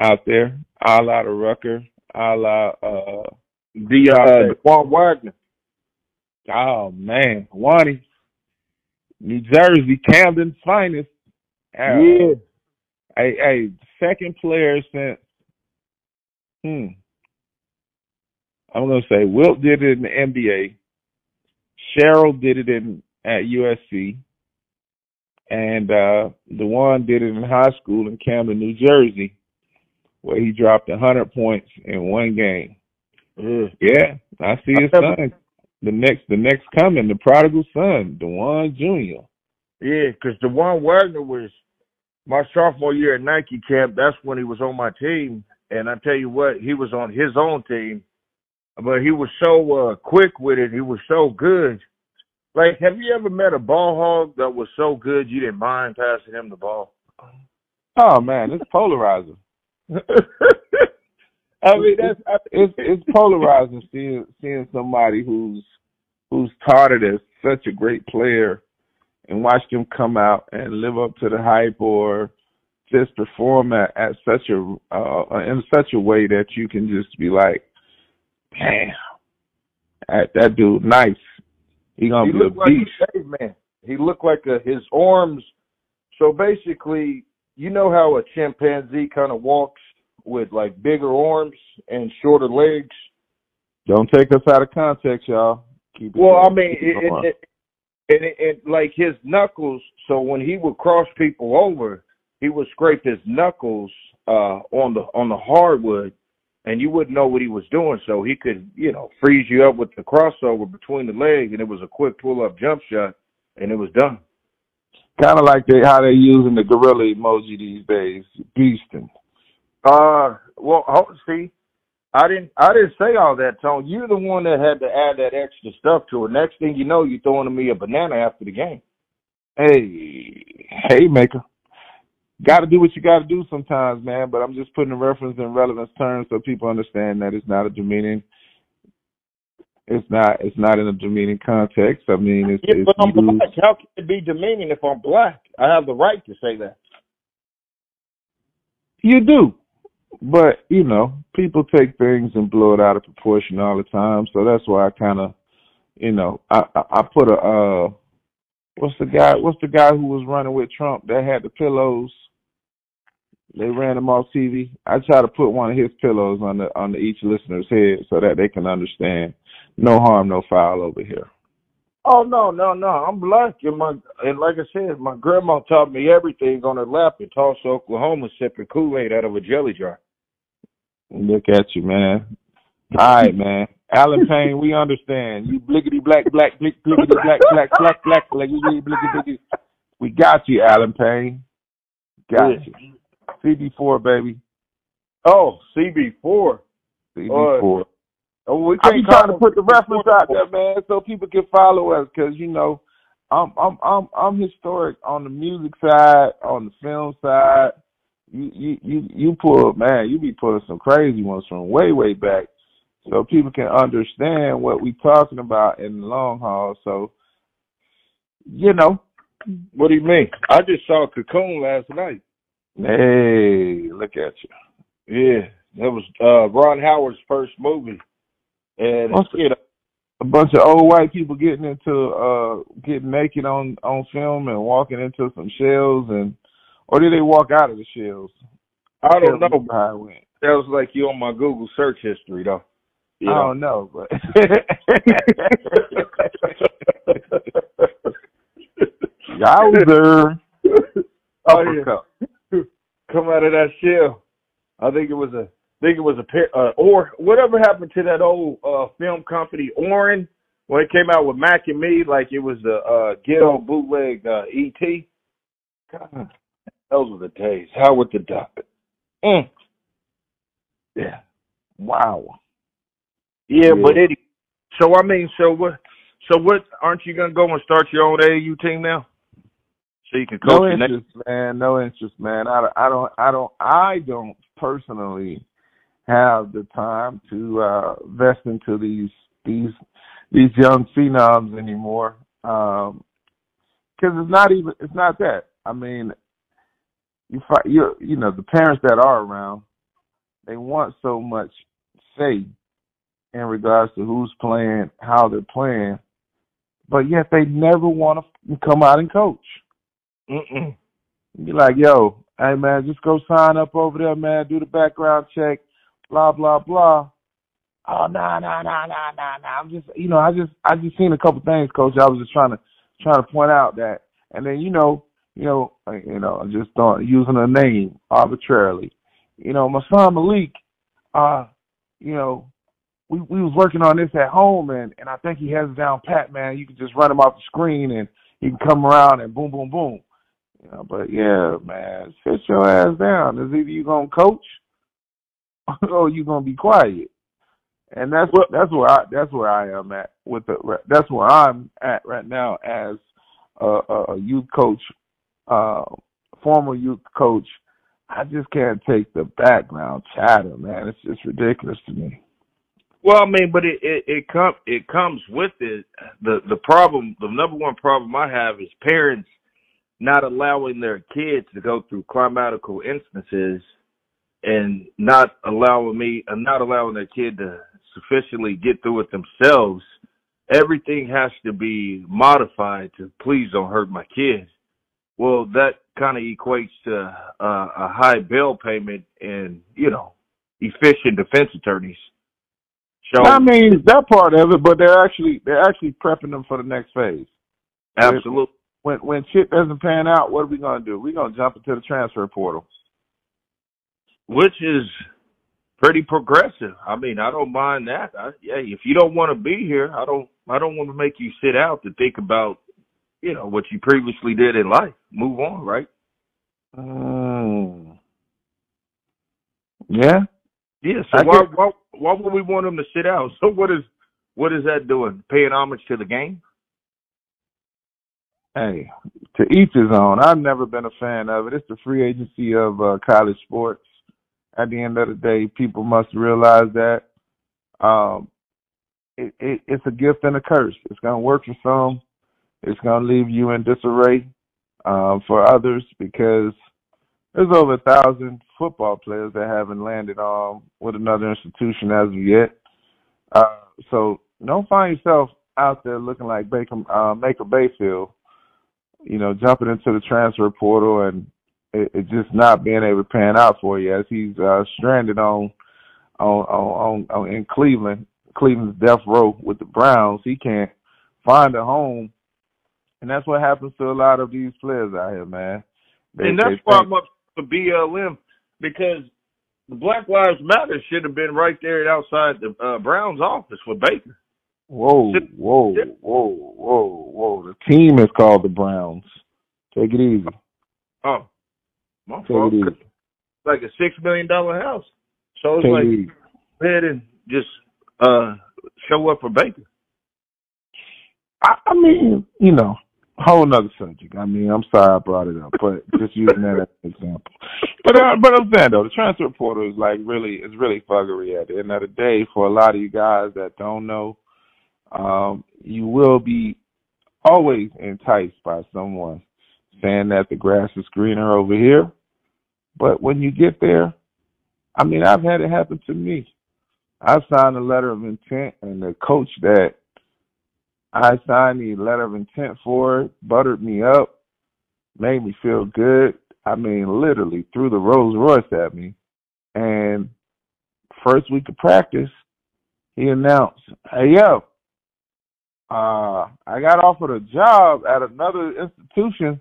out there, a la the Rucker, a la uh, the uh, Juan Wagner. Oh man, Wani, New Jersey, Camden's finest. Uh, yeah. A, a second player since hmm. I'm gonna say Wilt did it in the NBA. Cheryl did it in at USC. And uh the one did it in high school in Camden, New Jersey where he dropped a hundred points in one game. Yeah, I see his son. The next, the next coming, the prodigal son, Dajuan Jr. Yeah, because Dajuan Wagner was my sophomore year at Nike camp. That's when he was on my team, and I tell you what, he was on his own team, but he was so uh, quick with it. He was so good. Like, have you ever met a ball hog that was so good you didn't mind passing him the ball? Oh man, it's polarizing. (laughs) I mean, that's I it's it's polarizing seeing seeing somebody who's who's touted as such a great player and watch them come out and live up to the hype or just perform at, at such a uh, in such a way that you can just be like, damn, that, that dude nice. He gonna he be a looked like beast. caveman. He looked like a, his arms. So basically, you know how a chimpanzee kind of walks with like bigger arms and shorter legs. Don't take us out of context, y'all. Keep Well, I mean, it it, going. it, it, and like his knuckles. So when he would cross people over, he would scrape his knuckles uh on the on the hardwood, and you wouldn't know what he was doing. So he could, you know, freeze you up with the crossover between the legs, and it was a quick pull up jump shot, and it was done. kind of like they how they're using the gorilla emoji these days, beasting. Uh, well, see, I didn't, I didn't say all that, Tone. You're the one that had to add that extra stuff to it. Next thing you know, you're throwing me a banana after the game. Hey, hey, maker. Got to do what you got to do sometimes, man. But I'm just putting the reference in relevance terms so people understand that it's not a demeaning. It's not. It's not in a demeaning context. I mean, it's. Yeah, it's but I'm used- black. How can it be demeaning if I'm black? I have the right to say that. You do, but you know, people take things and blow it out of proportion all the time. So that's why I kind of, you know, I, I I put a uh, what's the guy? What's the guy who was running with Trump that had the pillows? They ran him off TV. I try to put one of his pillows on the on the, each listener's head so that they can understand. No harm, no foul over here. Oh no, no, no! I'm black, and my and like I said, my grandma taught me everything on her lap in Tulsa, Oklahoma, sipping Kool Aid out of a jelly jar. Look at you, man. All right, man. Allen Payne, we understand. You blickety black, black, blick, blickety black, black, black, black, black, blickety, blickety, blickety. We got you, Allen Payne. Got you. CB4, baby. Oh, CB4. CB4. Oh, we I can't be trying to put the reference out there, man, so people can follow us, because you know, I'm I'm I'm I'm historic on the music side, on the film side. You you you you pull man, you be pulling some crazy ones from way way back, so people can understand what we talking about in the long haul. So, you know, What do you mean? I just saw Cocoon last night. hey, look at you. Yeah, that was uh Ron Howard's first movie, and What's the- you know, a bunch of old white people getting into uh getting naked on on film and walking into some shells and or did they walk out of the shells? I don't know. how it went. That was like you on my Google search history though. You I know. don't know, but (laughs) Yowzer. Oh, yeah. (laughs) Come out of that shell. I think it was a I think it was a pair uh, or whatever happened to that old uh film company Orion when it came out with Mac and Me like it was the uh ghetto bootleg uh ET. God, those were the days. Howard the Duck? Mm. Yeah. Wow. Yeah, Yeah. but it. So I mean, so what? So what? Aren't you gonna go and start your own AAU team now? So you can coach No interest, man. No interest, man. I, I don't. I don't. I don't personally have the time to uh vest into these these these young phenoms anymore. Um 'cause it's not even. It's not that. I mean, you find you you know the parents that are around, they want so much say in regards to who's playing, how they're playing, but yet they never want to come out and coach. Mm-mm. Be like, yo, hey man, just go sign up over there, man. Do the background check, blah blah blah. Oh no no no no no no. I'm just, you know, I just I just seen a couple things, coach. I was just trying to trying to point out that, and then you know, you know, you know, just don't using a name arbitrarily. You know, my son Malik, uh, you know, we we was working on this at home, and and I think he has it down pat, man. You can just run him off the screen, and he can come around and boom boom boom. You know, but yeah, man, sit your ass down. Is either you gonna coach (laughs) or you're gonna be quiet. And that's what that's where I that's where I am at with the that's where I'm at right now as a, a, youth coach, uh, former youth coach. I just can't take the background chatter, man. It's just ridiculous to me. Well, I mean, but it it it comes it comes with it. The the problem, the number one problem I have is parents not allowing their kids to go through climatical instances and not allowing me and not allowing their kid to sufficiently get through it themselves. Everything has to be modified to please don't hurt my kids. Well, that kind of equates to uh, a high bail payment and you know efficient defense attorneys. So I mean that part of it, but they're actually they're actually prepping them for the next phase. absolutely. When when shit doesn't pan out, what are we gonna do? We're gonna jump into the transfer portal. Which is pretty progressive. I mean, I don't mind that. I, yeah, if you don't want to be here, I don't. I don't want to make you sit out to think about, you know, what you previously did in life. Move on, right? Mm. Yeah. Yeah. So why, why why would we want them to sit out? (laughs) So what is what is that doing? Paying homage to the game? Hey, to each his own. I've never been a fan of it. It's the free agency of uh, college sports. At the end of the day, people must realize that um, it, it, it's a gift and a curse. It's going to work for some. It's going to leave you in disarray um, for others because there's over a thousand football players that haven't landed on with another institution as of yet. Uh, so don't find yourself out there looking like Baker, uh, Maker Bayfield you know, jumping into the transfer portal and it, it just not being able to pan out for you as he's uh, stranded on, on on on on in Cleveland, Cleveland's death row with the Browns. He can't find a home, and that's what happens to a lot of these players out here, man. They, and that's why I'm up for BLM because the Black Lives Matter should have been right there outside the uh, Browns office with Baker. Whoa, whoa, whoa, whoa, whoa! The team is called the Browns. Take it easy. Oh, my fault. Like a six million dollar house. So it's like easy. go ahead and just uh show up for Baker. I, I mean, you know, whole nother subject. I mean, I'm sorry I brought it up, but just using that as an example. But uh, but I'm saying though, the transfer portal is like really is really fuggery at the end of the day for a lot of you guys that don't know. Um, you will be always enticed by someone saying that the grass is greener over here. But when you get there, I mean, I've had it happen to me. I signed a letter of intent, and the coach that I signed the letter of intent for buttered me up, made me feel good. I mean, literally threw the Rolls Royce at me. And first week of practice, he announced, "Hey yo, uh, I got offered a job at another institution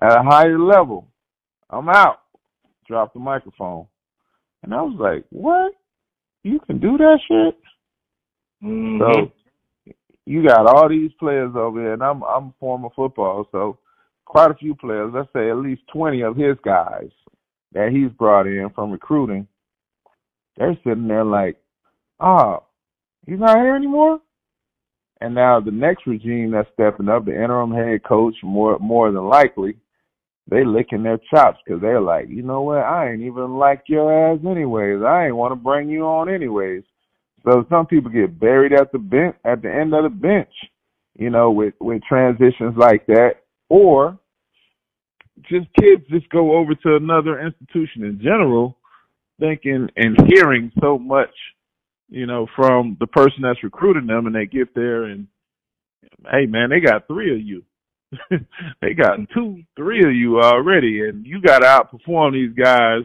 at a higher level. I'm out." Dropped the microphone, and I was like, "What? You can do that shit?" Mhm. So you got all these players over here, and I'm I'm former football, so quite a few players. Let's say at least twenty of his guys that he's brought in from recruiting. They're sitting there like, oh, he's not here anymore. And now the next regime that's stepping up, the interim head coach, more more than likely, they licking their chops because they're like, you know what? I ain't even like your ass anyways. I ain't want to bring you on anyways. So some people get buried at the bench at the end of the bench, you know, with with transitions like that, or just kids just go over to another institution in general, thinking and hearing so much, you know, from the person that's recruiting them, and they get there and, hey man, they got three of you. (laughs) they got two, three of you already, and you got to outperform these guys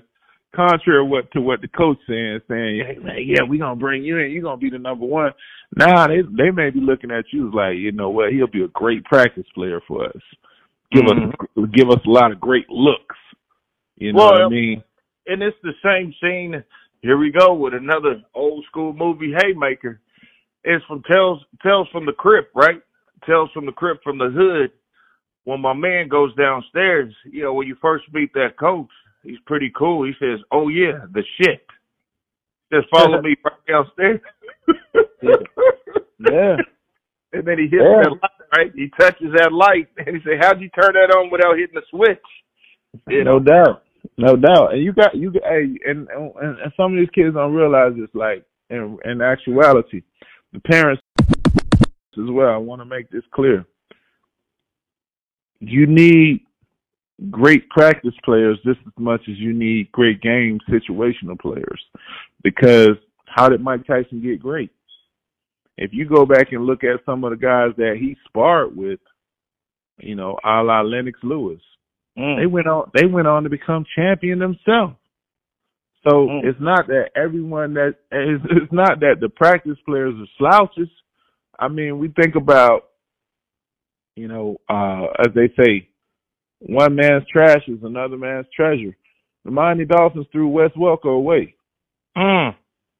contrary what to what the coach saying, saying, "Hey man, yeah, we gonna bring you in. You're gonna be the number one." Nah, they they may be looking at you as like, you know what? He'll be a great practice player for us. Give us mm-hmm. give us a lot of great looks. You know what I mean? and it's the same scene. Here we go with another old school movie, Haymaker. It's from Tales Tales from the Crypt, right? Tales from the Crypt from the hood. When my man goes downstairs, you know, when you first meet that coach, he's pretty cool. He says, "Oh yeah, the shit." Just follow (laughs) me right downstairs. Yeah. (laughs) And then he hits Yeah. that light, right? He touches that light, and (laughs) he said, "How'd you turn that on without hitting the switch?" You no doubt, no doubt. And you got you got hey, and, and and some of these kids don't realize this. Like in in actuality, the parents as well. I want to make this clear. You need great practice players just as much as you need great game situational players. Because how did Mike Tyson get great? If you go back and look at some of the guys that he sparred with, you know, a la Lennox Lewis, Mm. they went on they went on to become champion themselves. So Mm. it's not that everyone that it's, (laughs) it's not that the practice players are slouches. I mean, we think about you know, uh as they say, one man's trash is another man's treasure. The Miami Dolphins threw Wes Welker away. Mm.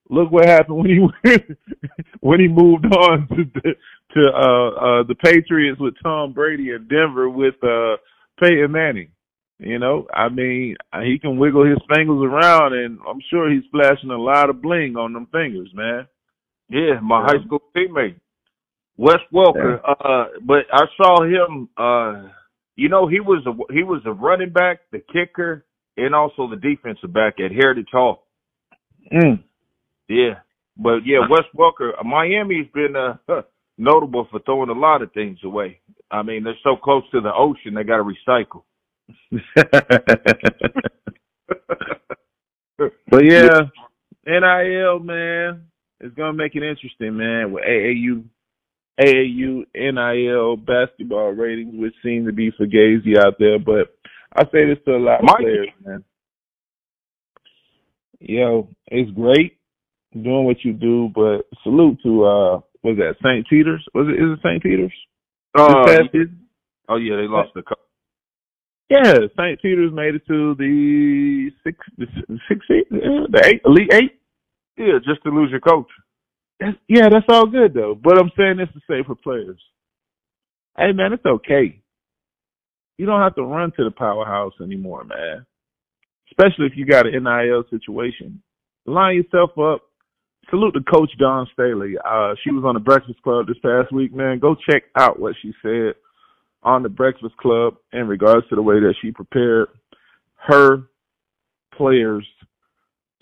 Look what happened when he (laughs) when he moved on to the, to uh uh the Patriots with Tom Brady and Denver with uh Peyton Manning. You know, I mean, he can wiggle his fingers around, and I'm sure he's flashing a lot of bling on them fingers, man. Yeah, my Yeah. high school teammate, Wes Welker. Uh, but I saw him. Uh, you know, he was a he was a running back, the kicker, and also the defensive back at Heritage Hall. Mm. Yeah, but yeah, Wes Welker. uh, Miami's been uh, (laughs) notable for throwing a lot of things away. I mean, they're so close to the ocean, they got to recycle. (laughs) but yeah, (laughs) NIL man, it's gonna make it interesting, man. With AAU, AAU NIL basketball ratings, which seem to be for fugazi out there. But I say this to a lot of players, man. Yo, it's great doing what you do, but salute to uh, was that St. Peter's? Was it? Is it St. Peter's? Uh, This past season? oh yeah, they lost the cup. Yeah, St. Peter's made it to the six, the six, the eight, elite eight. Yeah, just to lose your coach. Yeah, that's all good though. But I'm saying this to say for players, hey man, it's okay. You don't have to run to the powerhouse anymore, man. Especially if you got an NIL situation. Line yourself up. Salute to Coach Dawn Staley. Uh, she was on the Breakfast Club this past week, man. Go check out what she said on the Breakfast Club in regards to the way that she prepared her players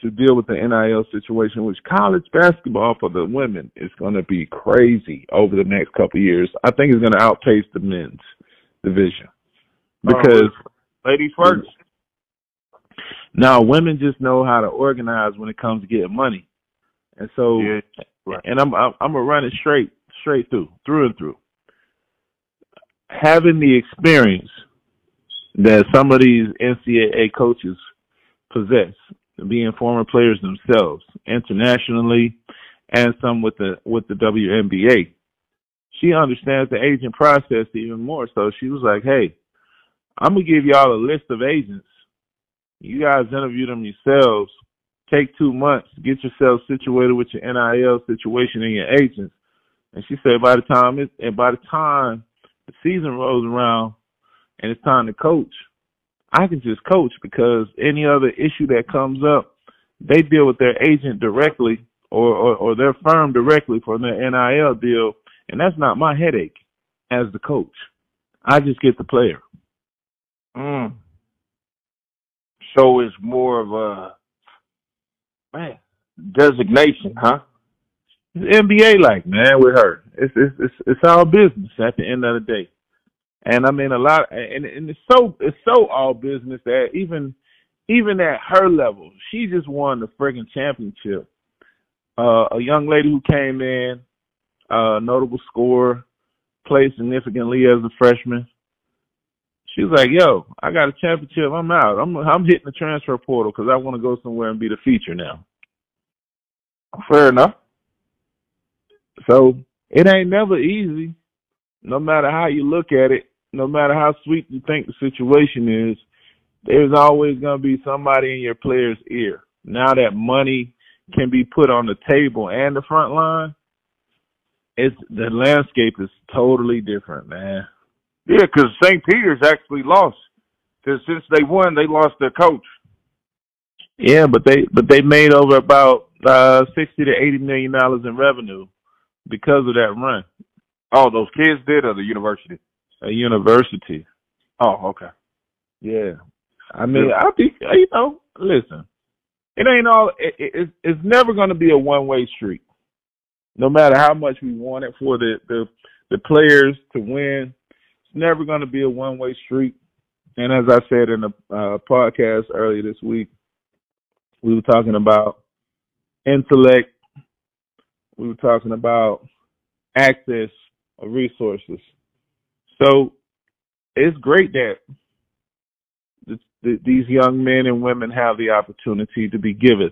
to deal with the NIL situation, which college basketball for the women is going to be crazy over the next couple of years. I think it's going to outpace the men's division oh, because Ladies first. now women just know how to organize when it comes to getting money, and so Yeah, right. and I'm I'm, I'm gonna run it straight straight through through and through. having the experience that some of these NCAA coaches possess, being former players themselves, internationally, and some with the with the WNBA. She understands the agent process even more. So she was like, "Hey, I'm gonna give y'all a list of agents. You guys interview them yourselves. Take two months, get yourself situated with your NIL situation and your agents." And she said, by the time it, and by the time the season rolls around and it's time to coach, I can just coach because any other issue that comes up, they deal with their agent directly or, or, or their firm directly for their NIL deal, and that's not my headache as the coach. I just get the player. Mm. So it's more of a man designation, huh? It's NBA like man with her. It's it's it's it's all business at the end of the day. And I mean a lot and and it's so it's so all business that even even at her level, she just won the friggin' championship. Uh, a young lady who came in, uh, notable scorer, played significantly as a freshman. She was like, "Yo, I got a championship. I'm out. I'm I'm hitting the transfer portal because I want to go somewhere and be the feature now." Fair enough. So it ain't never easy, no matter how you look at it, no matter how sweet you think the situation is, there's always going to be somebody in your player's ear. Now that money can be put on the table and the front line, it's the landscape is totally different, man. Yeah, because St. Peter's actually lost. Because since they won, they lost their coach. Yeah, but they but they made over about uh sixty to eighty million dollars in revenue because of that run. Oh, those kids did, or the university? A university. Oh, okay. Yeah, I mean, I think you know. Listen, it ain't all. It, it, it's never going to be a one way street. No matter how much we want it for the the the players to win, it's never going to be a one way street. And as I said in the uh, podcast earlier this week, we were talking about intellect we were talking about access of resources. So it's great that the, the, these young men and women have the opportunity to be given.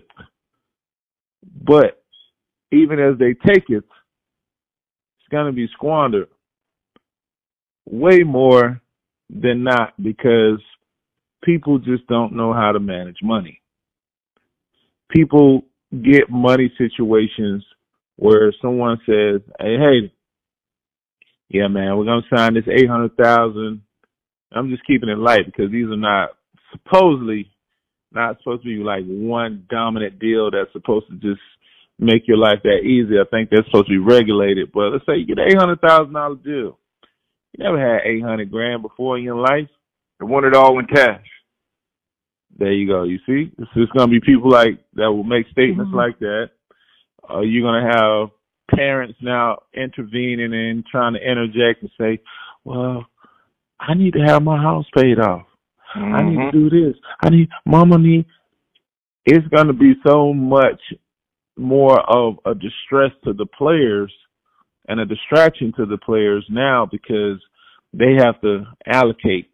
But even as they take it, it's going to be squandered way more than not because people just don't know how to manage money. People get money situations where someone says, "Hey, hey, yeah, man, we're gonna sign this eight hundred thousand. I'm just keeping it light because these are not supposedly not supposed to be like one dominant deal that's supposed to just make your life that easy. I think they're supposed to be regulated. But let's say you get eight hundred thousand dollar deal. You never had eight hundred grand before in your life. You want it all in cash. There you go. You see, it's just gonna be people like that will make statements mm-hmm. like that are you going to have parents now intervening and trying to interject and say, well, I need to have my house paid off. Mm-hmm. I need to mm-hmm. do this. I need, mama need. It's going to be so much more of a distress to the players and a distraction to the players now because they have to allocate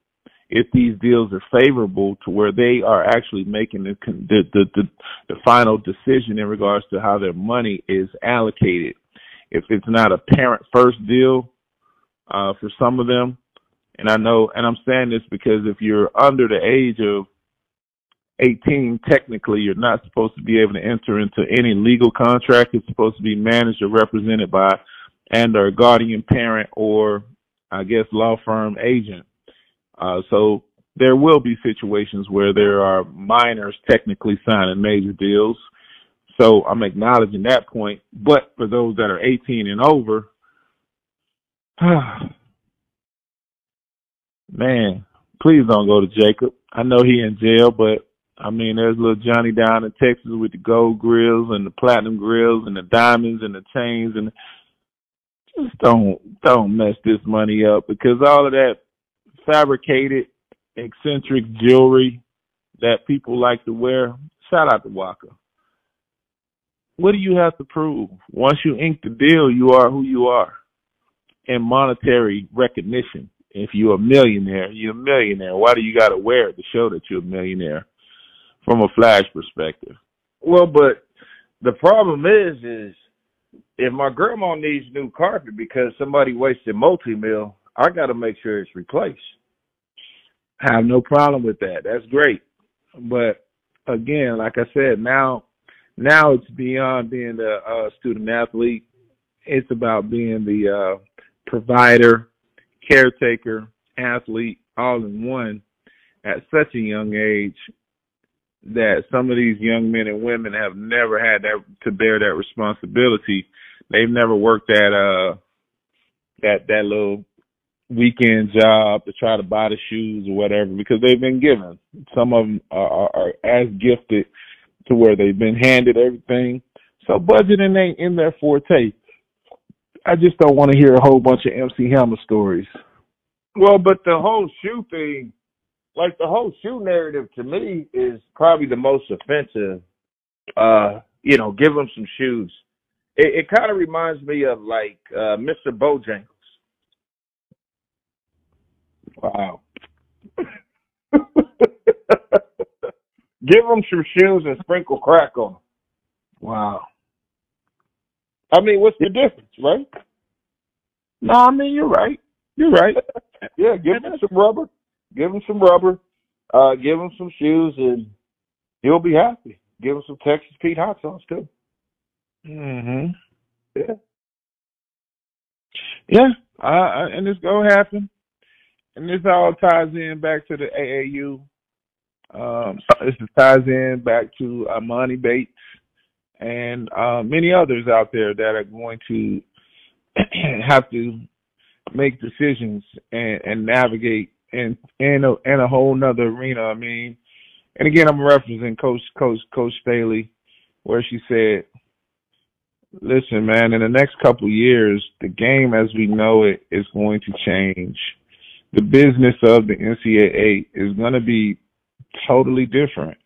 if these deals are favorable to where they are actually making the the the, the, the final decision in regards to how their money is allocated. If it's not a parent first deal uh, for some of them, and I know, and I'm saying this because if you're under the age of 18, technically you're not supposed to be able to enter into any legal contract. It's supposed to be managed or represented by and or guardian parent or I guess law firm agent. Uh, so there will be situations where there are minors technically signing major deals. So I'm acknowledging that point. But for those that are 18 and over, (sighs) man, please don't go to Jacob. I know he in jail, but I mean, there's little Johnny down in Texas with the gold grills and the platinum grills and the diamonds and the chains and just don't don't mess this money up because all of that fabricated, eccentric jewelry that people like to wear. Shout out to Waka. What do you have to prove? Once you ink the deal, you are who you are. And monetary recognition If you're a millionaire, you're a millionaire. Why do you got to wear it to show that you're a millionaire? From a flash perspective. Well, but the problem is, is if my grandma needs new carpet because somebody wasted multi mill, I got to make sure it's replaced. I have no problem with that. That's great. But again, like I said, now now it's beyond being a, uh, student athlete. It's about being the uh, provider, caretaker, athlete, all in one at such a young age that some of these young men and women have never had that to bear that responsibility. They've never worked that uh that that little weekend job to try to buy the shoes or whatever because they've been given. Some of them are, are, are as gifted to where they've been handed everything. So budgeting ain't in their forte. I just don't want to hear a whole bunch of MC Hammer stories. Well, but the whole shoe thing, like the whole shoe narrative to me is probably the most offensive. Uh, you know, give them some shoes. It, it kind of reminds me of like uh, Mr. Bojangles. Wow. Give them some shoes and sprinkle crack on them. Wow. I mean, what's the difference, right? No, I mean you're right. You're right. (laughs) yeah, give them some rubber. Give them some rubber. Uh, give them some shoes, and he'll be happy. Give him some Texas Pete hot sauce too. Mhm. Yeah. Yeah. Uh, and it's gonna happen. And this all ties in back to the AAU. Um, this ties in back to Emoni Bates and uh, many others out there that are going to (clears throat) have to make decisions and, and navigate in in a, in a whole nother arena. I mean, and again, I'm referencing Coach Coach Coach Staley, where she said, "Listen, man, in the next couple years, the game as we know it is going to change. The business of the NCAA is going to be totally different."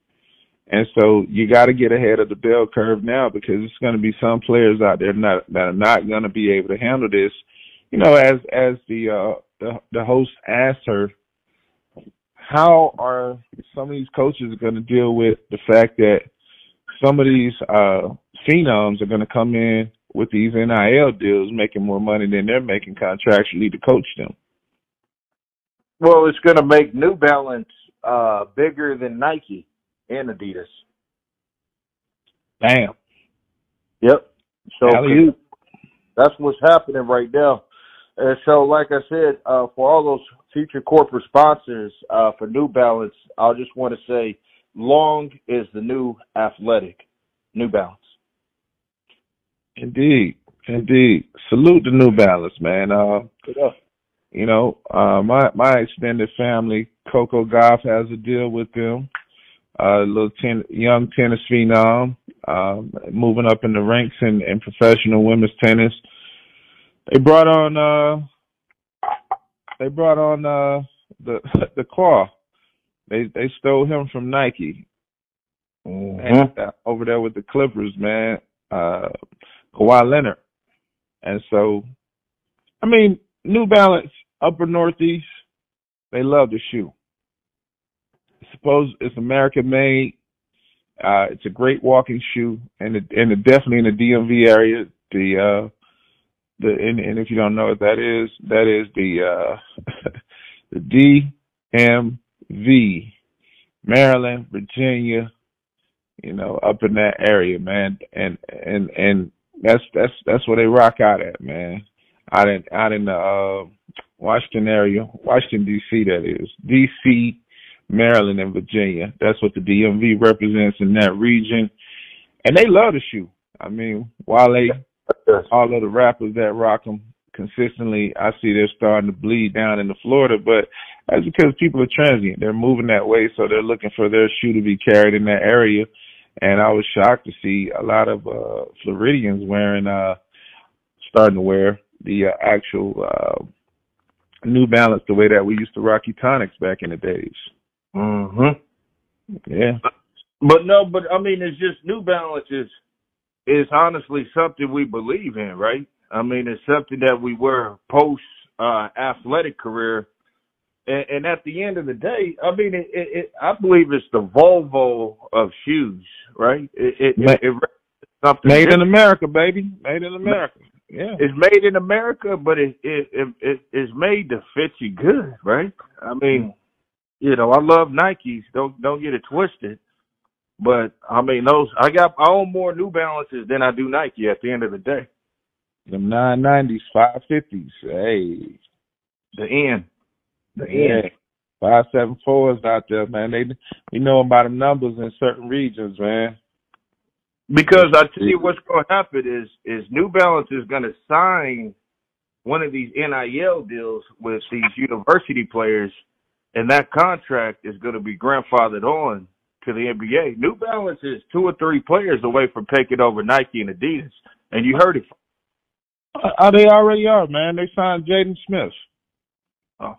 And so you got to get ahead of the bell curve now because it's going to be some players out there not, that are not going to be able to handle this. You know, as as the uh, the, the host asked her, how are some of these coaches going to deal with the fact that some of these uh, phenoms are going to come in with these NIL deals, making more money than they're making contractually to coach them? Well, it's going to make New Balance uh, bigger than Nike and Adidas. Damn. Yep. So that's what's happening right now. And so, like I said, uh, for all those future corporate sponsors uh, for New Balance, I just want to say, long is the new athletic. New Balance. Indeed, indeed. Salute the New Balance, man. Uh, you know, uh, my my extended family, Coco Gauff has a deal with them. Uh, little ten, young tennis phenom, um, moving up in the ranks in, in professional women's tennis. They brought on, uh, they brought on uh, the (laughs) the claw. They they stole him from Nike. Mm-hmm. And, uh, over there with the Clippers, man, uh, Kawhi Leonard. And so, I mean, New Balance, Upper Northeast, they love the shoe. Suppose it's American made. Uh, it's a great walking shoe, and it, and it definitely in the DMV area. The uh, the and, and if you don't know what that is, that is the uh, (laughs) the DMV, Maryland, Virginia, you know, up in that area, man. And and and that's that's that's where they rock out at, man. Out in out in the uh, Washington area, Washington D.C. That is D.C. Maryland and Virginia. That's what the DMV represents in that region. And they love the shoe. I mean, while they, all of the rappers that rock them consistently, I see they're starting to bleed down into Florida, but that's because people are transient. They're moving that way, so they're looking for their shoe to be carried in that area. And I was shocked to see a lot of uh Floridians wearing, uh, starting to wear the uh, actual uh, New Balance the way that we used to rock Tonics back in the days. Mm-hmm. Yeah. But no, but I mean, it's just New Balance is is honestly something we believe in, right? I mean, it's something that we wear post uh, athletic career And, and at the end of the day, I mean, it, it, it I believe it's the Volvo of shoes, right? It, it, Ma- it, it something Made in. America, baby. Made in America. Yeah. it's made in America, but it it, it it it's made to fit you good, right? I mean, mm. you know, I love Nikes. Don't don't get it twisted. But I mean, those I got I own more New Balances than I do Nike. At the end of the day, Them nine nineties, five fifties. Hey. the end, the Yeah. end. Five seven fours out there, man. They we know about them numbers in certain regions, man. Because I tell you what's going to happen is is New Balance is going to sign one of these NIL deals with these university players, and that contract is going to be grandfathered on to the NBA. New Balance is two or three players away from taking over Nike and Adidas, and you heard it. Uh, they already are, man. They signed Jaden Smith. Oh,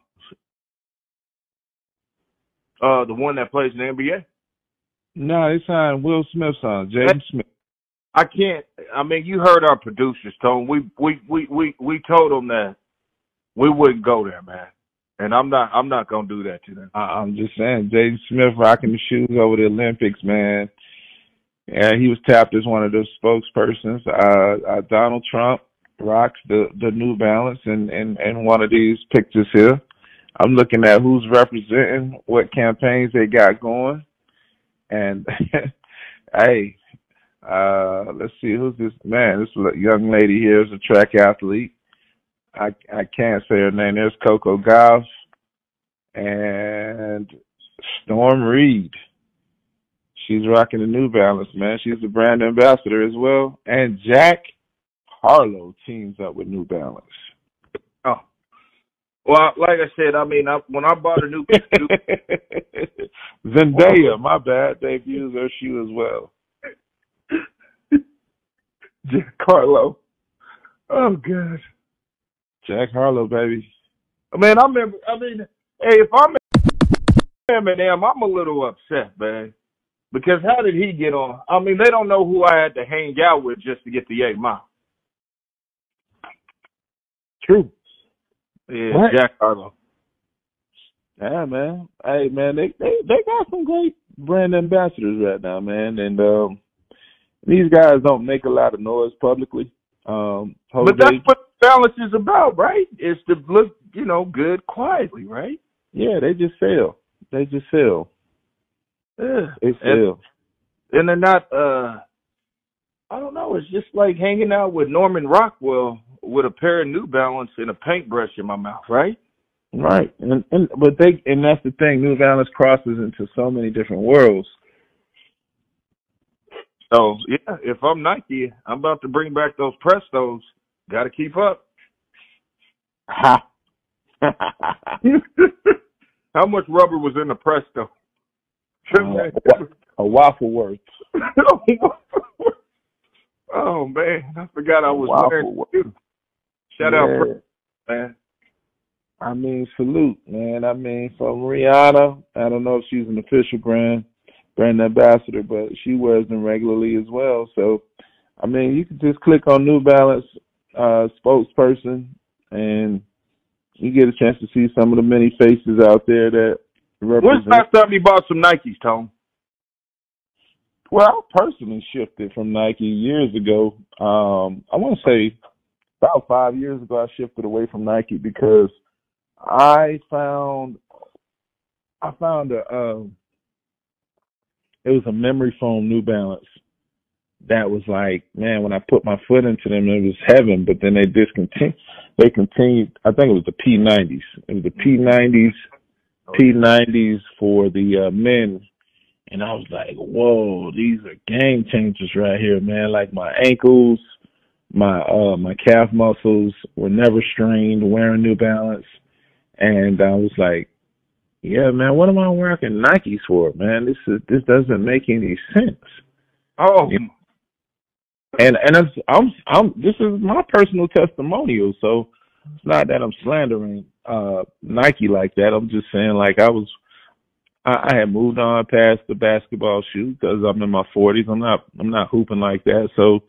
uh, the one that plays in the NBA. No, they signed Will Smith's son, Jaden Smith. I can't. I mean, you heard our producers, Tone. We we we we we told them that we wouldn't go there, man. And I'm not. I'm not gonna do that to them. I, I'm just saying, Jaden Smith rocking the shoes over the Olympics, man. And he was tapped as one of the spokespersons. Uh, uh Donald Trump rocks the the New Balance in in in one of these pictures here. I'm looking at who's representing, what campaigns they got going, and (laughs) hey, uh, let's see who's this man. This young lady here is a track athlete. I I can't say her name. There's Coco Gauff and Storm Reed. She's rocking the New Balance, man. She's the brand ambassador as well. And Jack Harlow teams up with New Balance. Well, like I said, I mean, I, when I bought a new, (laughs) Zendaya, my bad, debuts her shoe as well. (laughs) Jack Harlow. Oh God, Jack Harlow, baby. man, I remember. I mean, hey, if I'm Eminem, I'm a little upset, man. Because how did he get on? I mean, they don't know who I had to hang out with just to get the eight mile. True. Yeah, What? Jack Harlow. Yeah, man. Hey, man, they they they got some great brand ambassadors right now, man. And um these guys don't make a lot of noise publicly. Um, But that's what balance is about, right? It's to look, you know, good quietly, right? yeah, they just sell. They just sell. Yeah. They And, sell. and they're not uh I don't know, it's just like hanging out with Norman Rockwell with a pair of New Balance and a paintbrush in my mouth, right? Right. And and but they and that's the thing. New Balance crosses into so many different worlds. So yeah, if I'm Nike, I'm about to bring back those Prestos. Got to keep up. Ha. (laughs) How much rubber was in the Presto? Uh, a waffle worth. (laughs) oh man, I forgot I was Waffle wearing Shout out, man. I mean, salute, man. I mean, from Rihanna, I don't know if she's an official brand brand ambassador, but she wears them regularly as well. So, I mean, you can just click on New Balance uh, spokesperson, and you get a chance to see some of the many faces out there that When's represent. the last time you bought some Nikes, Tom? Well, I personally shifted from Nike years ago. Um, I want to say about five years ago, I shifted away from Nike because I found I found a um, it was a memory foam New Balance that was like, man, when I put my foot into them, it was heaven. But then they discontinued. They continued. I think it was the P90s. It was the P90s, P90s for the uh, men and I was like, whoa, these are game changers right here, man. Like my ankles, my uh my calf muscles were never strained wearing New Balance. And I was like, yeah, man, what am I wearing Nikes for, man? This is this doesn't make any sense. Oh, Yeah. And and I'm I'm I'm this is my personal testimonial, so it's not that I'm slandering uh Nike like that. I'm just saying like I was I, I had moved on past the basketball shoe because I'm in my 40s. I'm not I'm not hooping like that, so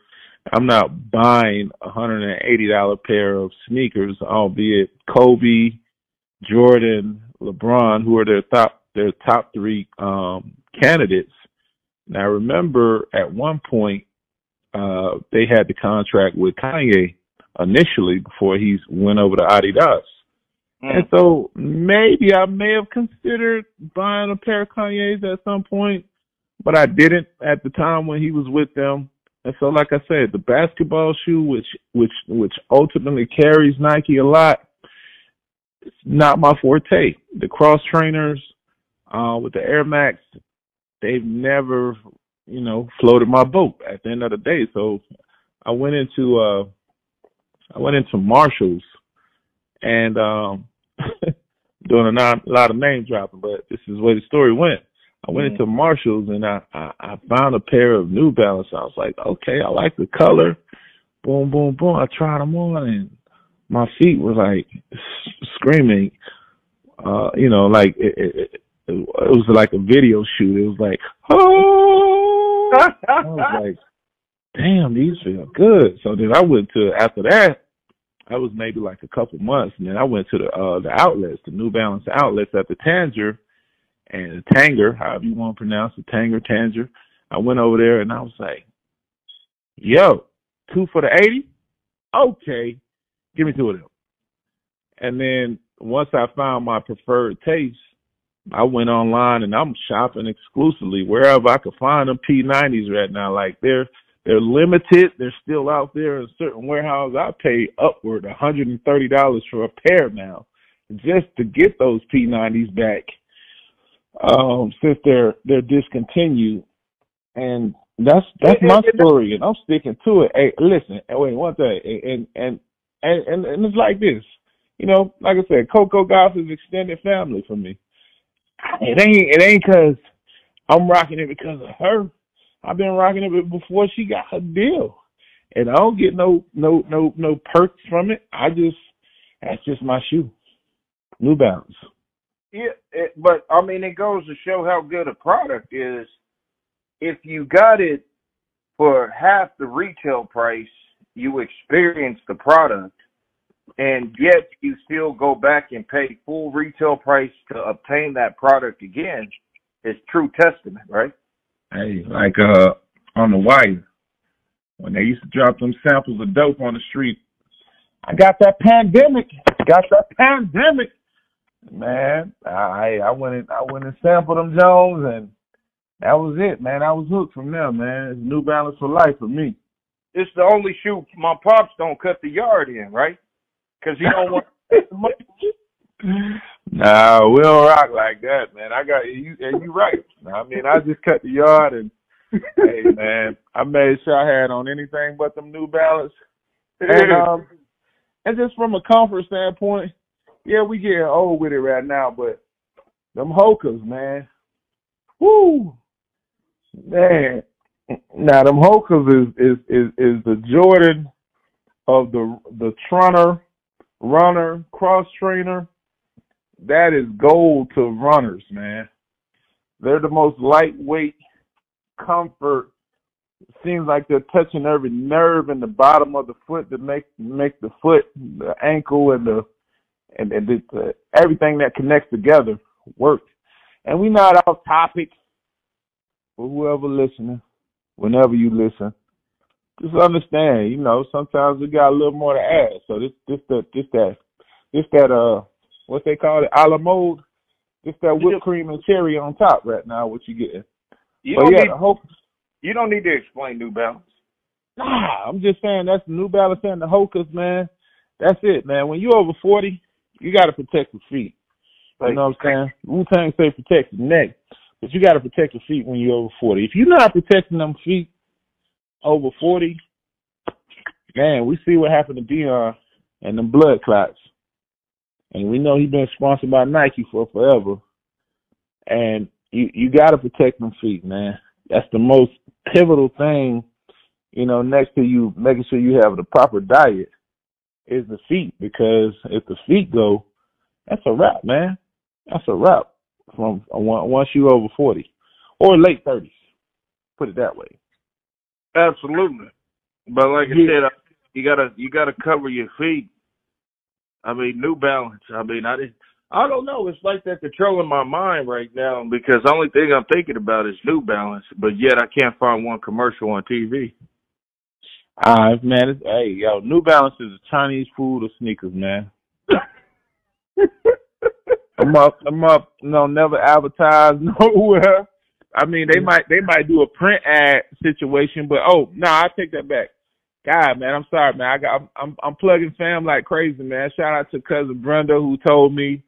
I'm not buying a hundred and eighty dollar pair of sneakers, albeit Kobe, Jordan, LeBron, who are their top their top three um, candidates. Now, remember at one point uh, they had the contract with Kanye initially before he went over to Adidas. Mm. And so maybe I may have considered buying a pair of Kanye's at some point, but I didn't at the time when he was with them. And so, like I said, the basketball shoe, which which which ultimately carries Nike a lot, it's not my forte. The cross trainers uh, with the Air Max, they've never, you know, floated my boat. At the end of the day, so I went into uh, I went into Marshalls, and um, (laughs) doing a, non, a lot of name dropping, but this is where the story went. I went mm-hmm. into Marshalls and I, I I found a pair of New Balance. I was like, okay, I like the color. Boom, boom, boom. I tried them on and my feet were like (laughs) screaming. Uh, you know, like it, it, it, it was like a video shoot. It was like, oh, (laughs) I was like, damn, these feel good. So then I went to after that. That was maybe like a couple months, and then I went to the uh the outlets, the New Balance outlets at the Tanger and Tanger, however you want to pronounce it, Tanger, Tanger. I went over there and I was like, "Yo, two for the eighty? Okay, give me two of them." And then once I found my preferred taste, I went online and I'm shopping exclusively wherever I could find them P90s right now. Like they're they're limited. They're still out there in certain warehouses. I pay upward $130 for a pair now just to get those P90s back um, since they're they're discontinued. And that's that's my story, and I'm sticking to it. Hey, listen, wait one thing, and and and and, and it's like this, you know, like I said, Coco Gauff is extended family for me. It ain't it ain't cause I'm rocking it because of her. I've been rocking it before she got her deal, and I don't get no no no no perks from it. I just that's just my shoe, New Balance. Yeah, it, but I mean, it goes to show how good a product is. If you got it for half the retail price, you experience the product, and yet you still go back and pay full retail price to obtain that product again. It's true testament, right? Hey, like uh on the wire, when they used to drop them samples of dope on the street, I got that pandemic. Got that pandemic. Man, I I went and I went and sampled them Jones and that was it, man. I was hooked from there, man. It's New Balance for life for me. It's the only shoe my pops don't cut the yard in, right? Because he don't want (laughs) Nah, we don't rock like that, man. I got you, and you right. I mean, I just cut the yard, and hey, man, I made sure I had on anything but them New Balance, and (laughs) um, and just from a comfort standpoint, yeah, we getting old with it right now, but them Hokas, man, woo, man. Now them Hokas is is is is the Jordan of the the trunner, runner, cross trainer that is gold to runners, man. They're the most lightweight comfort. Seems like they're touching every nerve in the bottom of the foot to make make the foot, the ankle, and the and, and the, uh, everything that connects together works. And we're not off topic for whoever listening, whenever you listen. Just understand, you know, sometimes we got a little more to add. So this this that this that this that uh what they call it, a la mode. Just that whipped cream and cherry on top right now. What you getting? You but don't yeah, need, hope you don't need to explain New Balance. Nah, I'm just saying that's New Balance and the Hokas, man. That's it, man. When you over forty, you got to protect your feet. You know what I'm saying? Wu Tang say protect your neck, but you got to protect your feet when you're over forty. If you're not protecting them feet over forty, man, we see what happened to Deion and them blood clots and we know he's been sponsored by Nike for forever. And you you got to protect them feet, man. That's the most pivotal thing, you know. Next to you making sure you have the proper diet is the feet, because if the feet go, that's a wrap, man. That's a wrap from once you over forty or late thirties. Put it that way. Absolutely, but like I yeah. said, you gotta you gotta cover your feet I mean, New Balance. I mean, I didn't. I don't know. It's like that controlling my mind right now because the only thing I'm thinking about is New Balance, but yet I can't find one commercial on TV. Ah, man, it's, hey, yo, New Balance is a Chinese food or sneakers, man. (laughs) I'm up, I'm up. No, never advertise (laughs) nowhere. I mean, they might they might do a print ad situation, but oh no, I take that back. God, man, I'm sorry, man. I got I'm I'm plugging fam like crazy, man. Shout out to cousin Brenda who told me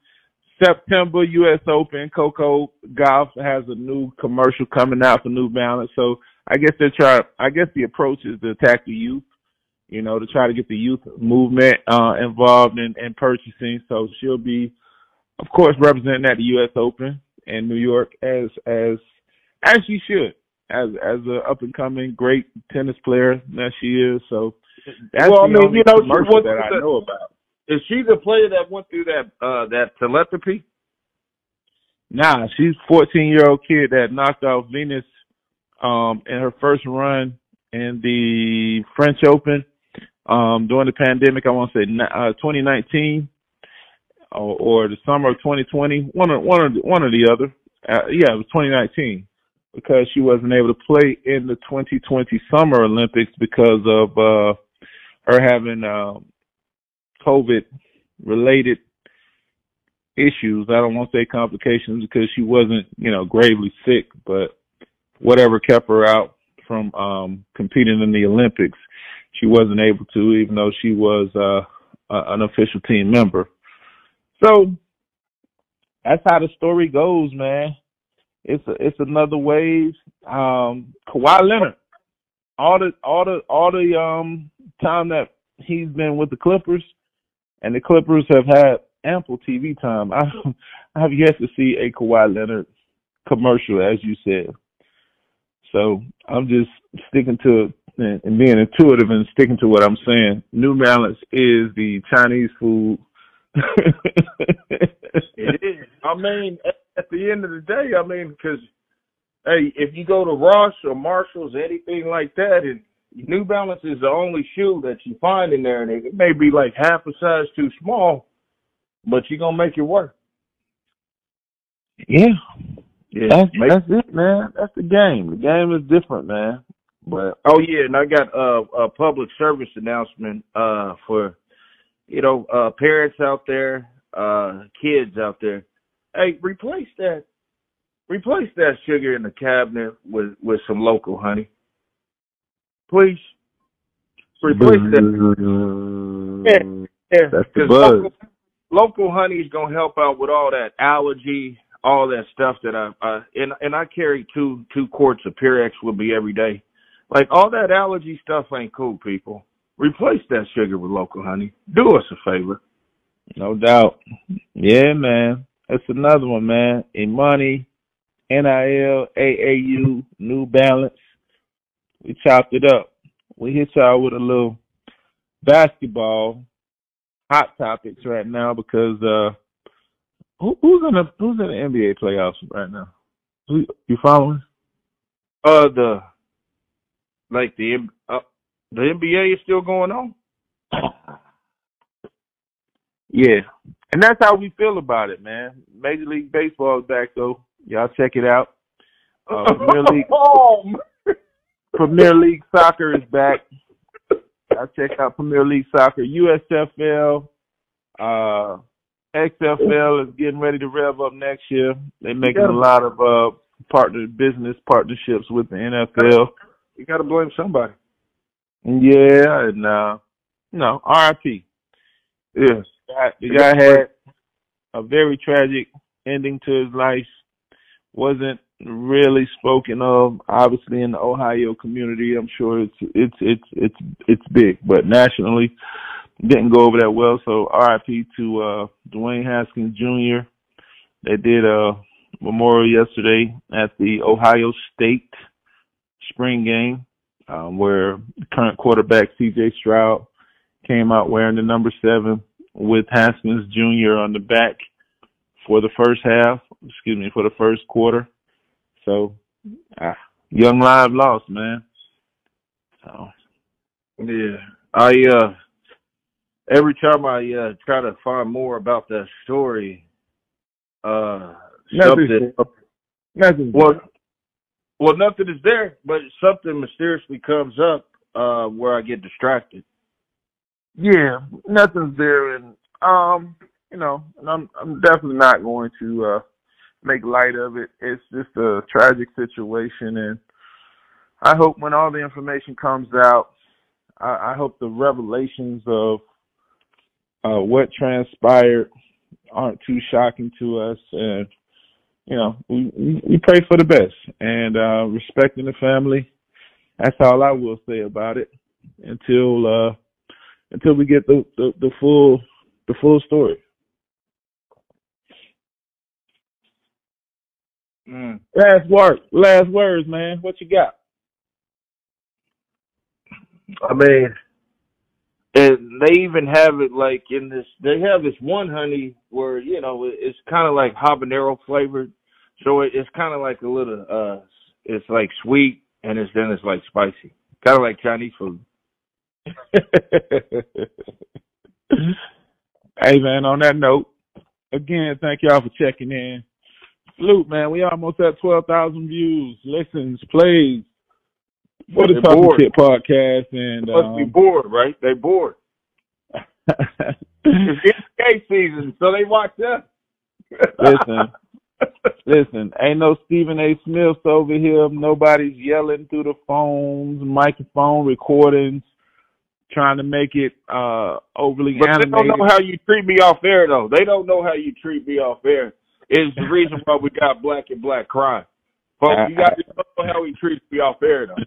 September U.S. Open Coco Gauff has a new commercial coming out for New Balance. So I guess they try. I guess the approach is to attack the youth, you know, to try to get the youth movement uh, involved in, in purchasing. So she'll be, of course, representing at the U.S. Open in New York as as as she should, as as a up and coming great tennis player that she is. So that's well, the I mean, only you know, commercial that I know about. Is she the player that went through that uh that telepathy? Nah, she's 14 year old kid that knocked out Venus um in her first run in the French Open um during the pandemic. I want to say uh, 2019 or, or the summer of 2020, one or one or the, one or the other. Uh, yeah, it was 2019 because she wasn't able to play in the 2020 Summer Olympics because of uh her having um COVID related issues. I don't want to say complications because she wasn't, you know, gravely sick, but whatever kept her out from um competing in the Olympics, she wasn't able to, even though she was uh an official team member. So that's how the story goes, man. It's a, it's another wave. Um, Kawhi Leonard, all the all the all the um time that he's been with the Clippers, and the Clippers have had ample TV time. (laughs) I, I have yet to see a Kawhi Leonard commercial, as you said. So I'm just sticking to and, and being intuitive and sticking to what I'm saying. New Balance is the Chinese food. it is. I mean, at the end of the day, I mean, because hey, if you go to Ross or Marshalls, anything like that, and New Balance is the only shoe that you find in there, and it may be like half a size too small, but you're gonna make it work. Yeah, yeah, that's, that's it, man. That's the game. The game is different, man. But oh yeah, and I got a, a public service announcement uh for you know uh parents out there, uh kids out there. Hey, replace that replace that sugar in the cabinet with with some local honey please? Replace that. Yeah, yeah. That's the buzz. Local, local honey is gonna help out with all that allergy, all that stuff that I, and and I carry two two quarts of Purex with me every day. Like all that allergy stuff ain't cool, people. Replace that sugar with local honey. Do us a favor. No doubt. Yeah, man. That's another one, man. Emoni, NIL, AAU, New Balance. We chopped it up. We hit y'all with a little basketball hot topics right now because uh who, who's in the who's in the NBA playoffs right now? Who, you following? Uh the like the uh, the NBA is still going on. (laughs) yeah, and that's how we feel about it, man. Major League Baseball is back though. Y'all check it out. Uh, Premier (laughs) League. Premier League Soccer is back. I check out Premier League Soccer, USFL, uh, XFL is getting ready to rev up next year. They're making a lot of uh partner business partnerships with the NFL. You got to blame somebody. Yeah, and uh, no, RIP. Yes, the guy had a very tragic ending to his life. wasn't really spoken of obviously in the Ohio community. I'm sure it's it's it's it's it's big, but nationally didn't go over that well. So RIP to uh Dwayne Haskins Jr. They did a memorial yesterday at the Ohio State spring game, um, where current quarterback CJ Stroud came out wearing the number seven with Haskins Jr. on the back for the first half, excuse me, for the first quarter. So, ah, young live lost, man. So, yeah, I uh, every time I uh try to find more about that story, uh Nothing's something. there. Nothing's Well, well, nothing is there, but something mysteriously comes up uh where I get distracted. Yeah, nothing's there, and um, you know, and I'm I'm definitely not going to uh make light of it. It's just a tragic situation, and I hope when all the information comes out, I, I hope the revelations of uh what transpired aren't too shocking to us, and you know, we we we pray for the best and uh respecting the family. That's all I will say about it until uh until we get the, the, the full the full story. Mm. Last word, last words, man. What you got? I mean, and they even have it like in this. They have this one honey where you know it's kind of like habanero flavored, so it, it's kind of like a little. uh It's like sweet and it's then it's like spicy, kind of like Chinese food. (laughs) hey man, on that note, again, thank y'all for checking in. Salute, man. We almost at twelve thousand views, listens, plays for the Talking bored. Shit podcast, and They must be um, bored, right? They bored. (laughs) It's NBA season, so they watch us. Listen. (laughs) Listen, ain't no Stephen A. Smiths over here. Nobody's yelling through the phones, microphone recordings, trying to make it uh overly But they don't know how you treat me off air, though. They don't know how you treat me off air. Is the reason why we got black and black crime. Folks, (laughs) you got to know how he treats me off air, though.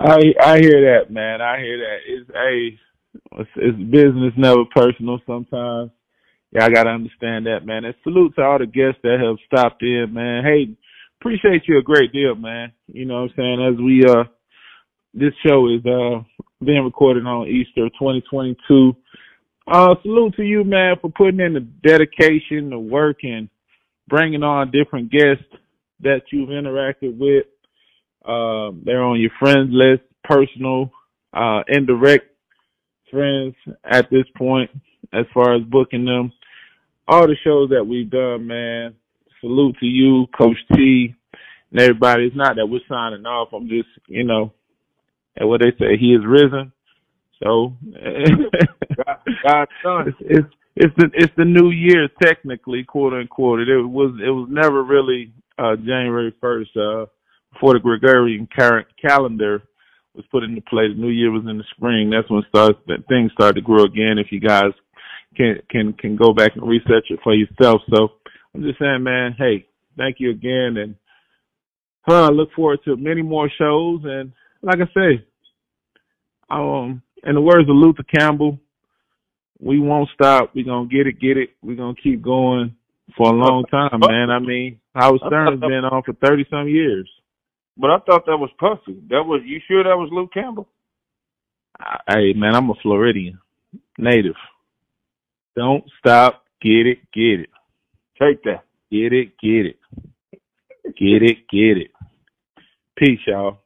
I I hear that, man. I hear that. It's a it's, it's business, never personal. Sometimes, yeah, I gotta understand that, man. And salute to all the guests that have stopped in, man. Hey, appreciate you a great deal, man. You know what I'm saying? As we uh, this show is uh being recorded on Easter 2022. Uh, salute to you, man, for putting in the dedication, the work, and bringing on different guests that you've interacted with. Um, they're on your friends list, personal, uh, indirect friends at this point, as far as booking them. All the shows that we've done, man. Salute to you, Coach T, and everybody. It's not that we're signing off. I'm just, you know, and what they say, he is risen. So God's son. (laughs) it's, it's it's the it's the new year technically, quote unquote. It, was it was never really uh January first, uh before the Gregorian calendar was put into play. The new year was in the spring. That's when starts that things started to grow again. If you guys can can can go back and research it for yourself. So I'm just saying, man. Hey, thank you again, and uh, I look forward to many more shows. And like I say, um, in the words of Luther Campbell, we won't stop. We're gonna get it, get it. We're gonna keep going for a long time, (laughs) man. I mean, Howard Stern's been on for thirty some years. But I thought that was Puffy. That was you sure that was Luke Campbell? Hey, man, I'm a Floridian native. Don't stop. Get it, get it, Take that. get it, get it, get it, get it. Peace, y'all.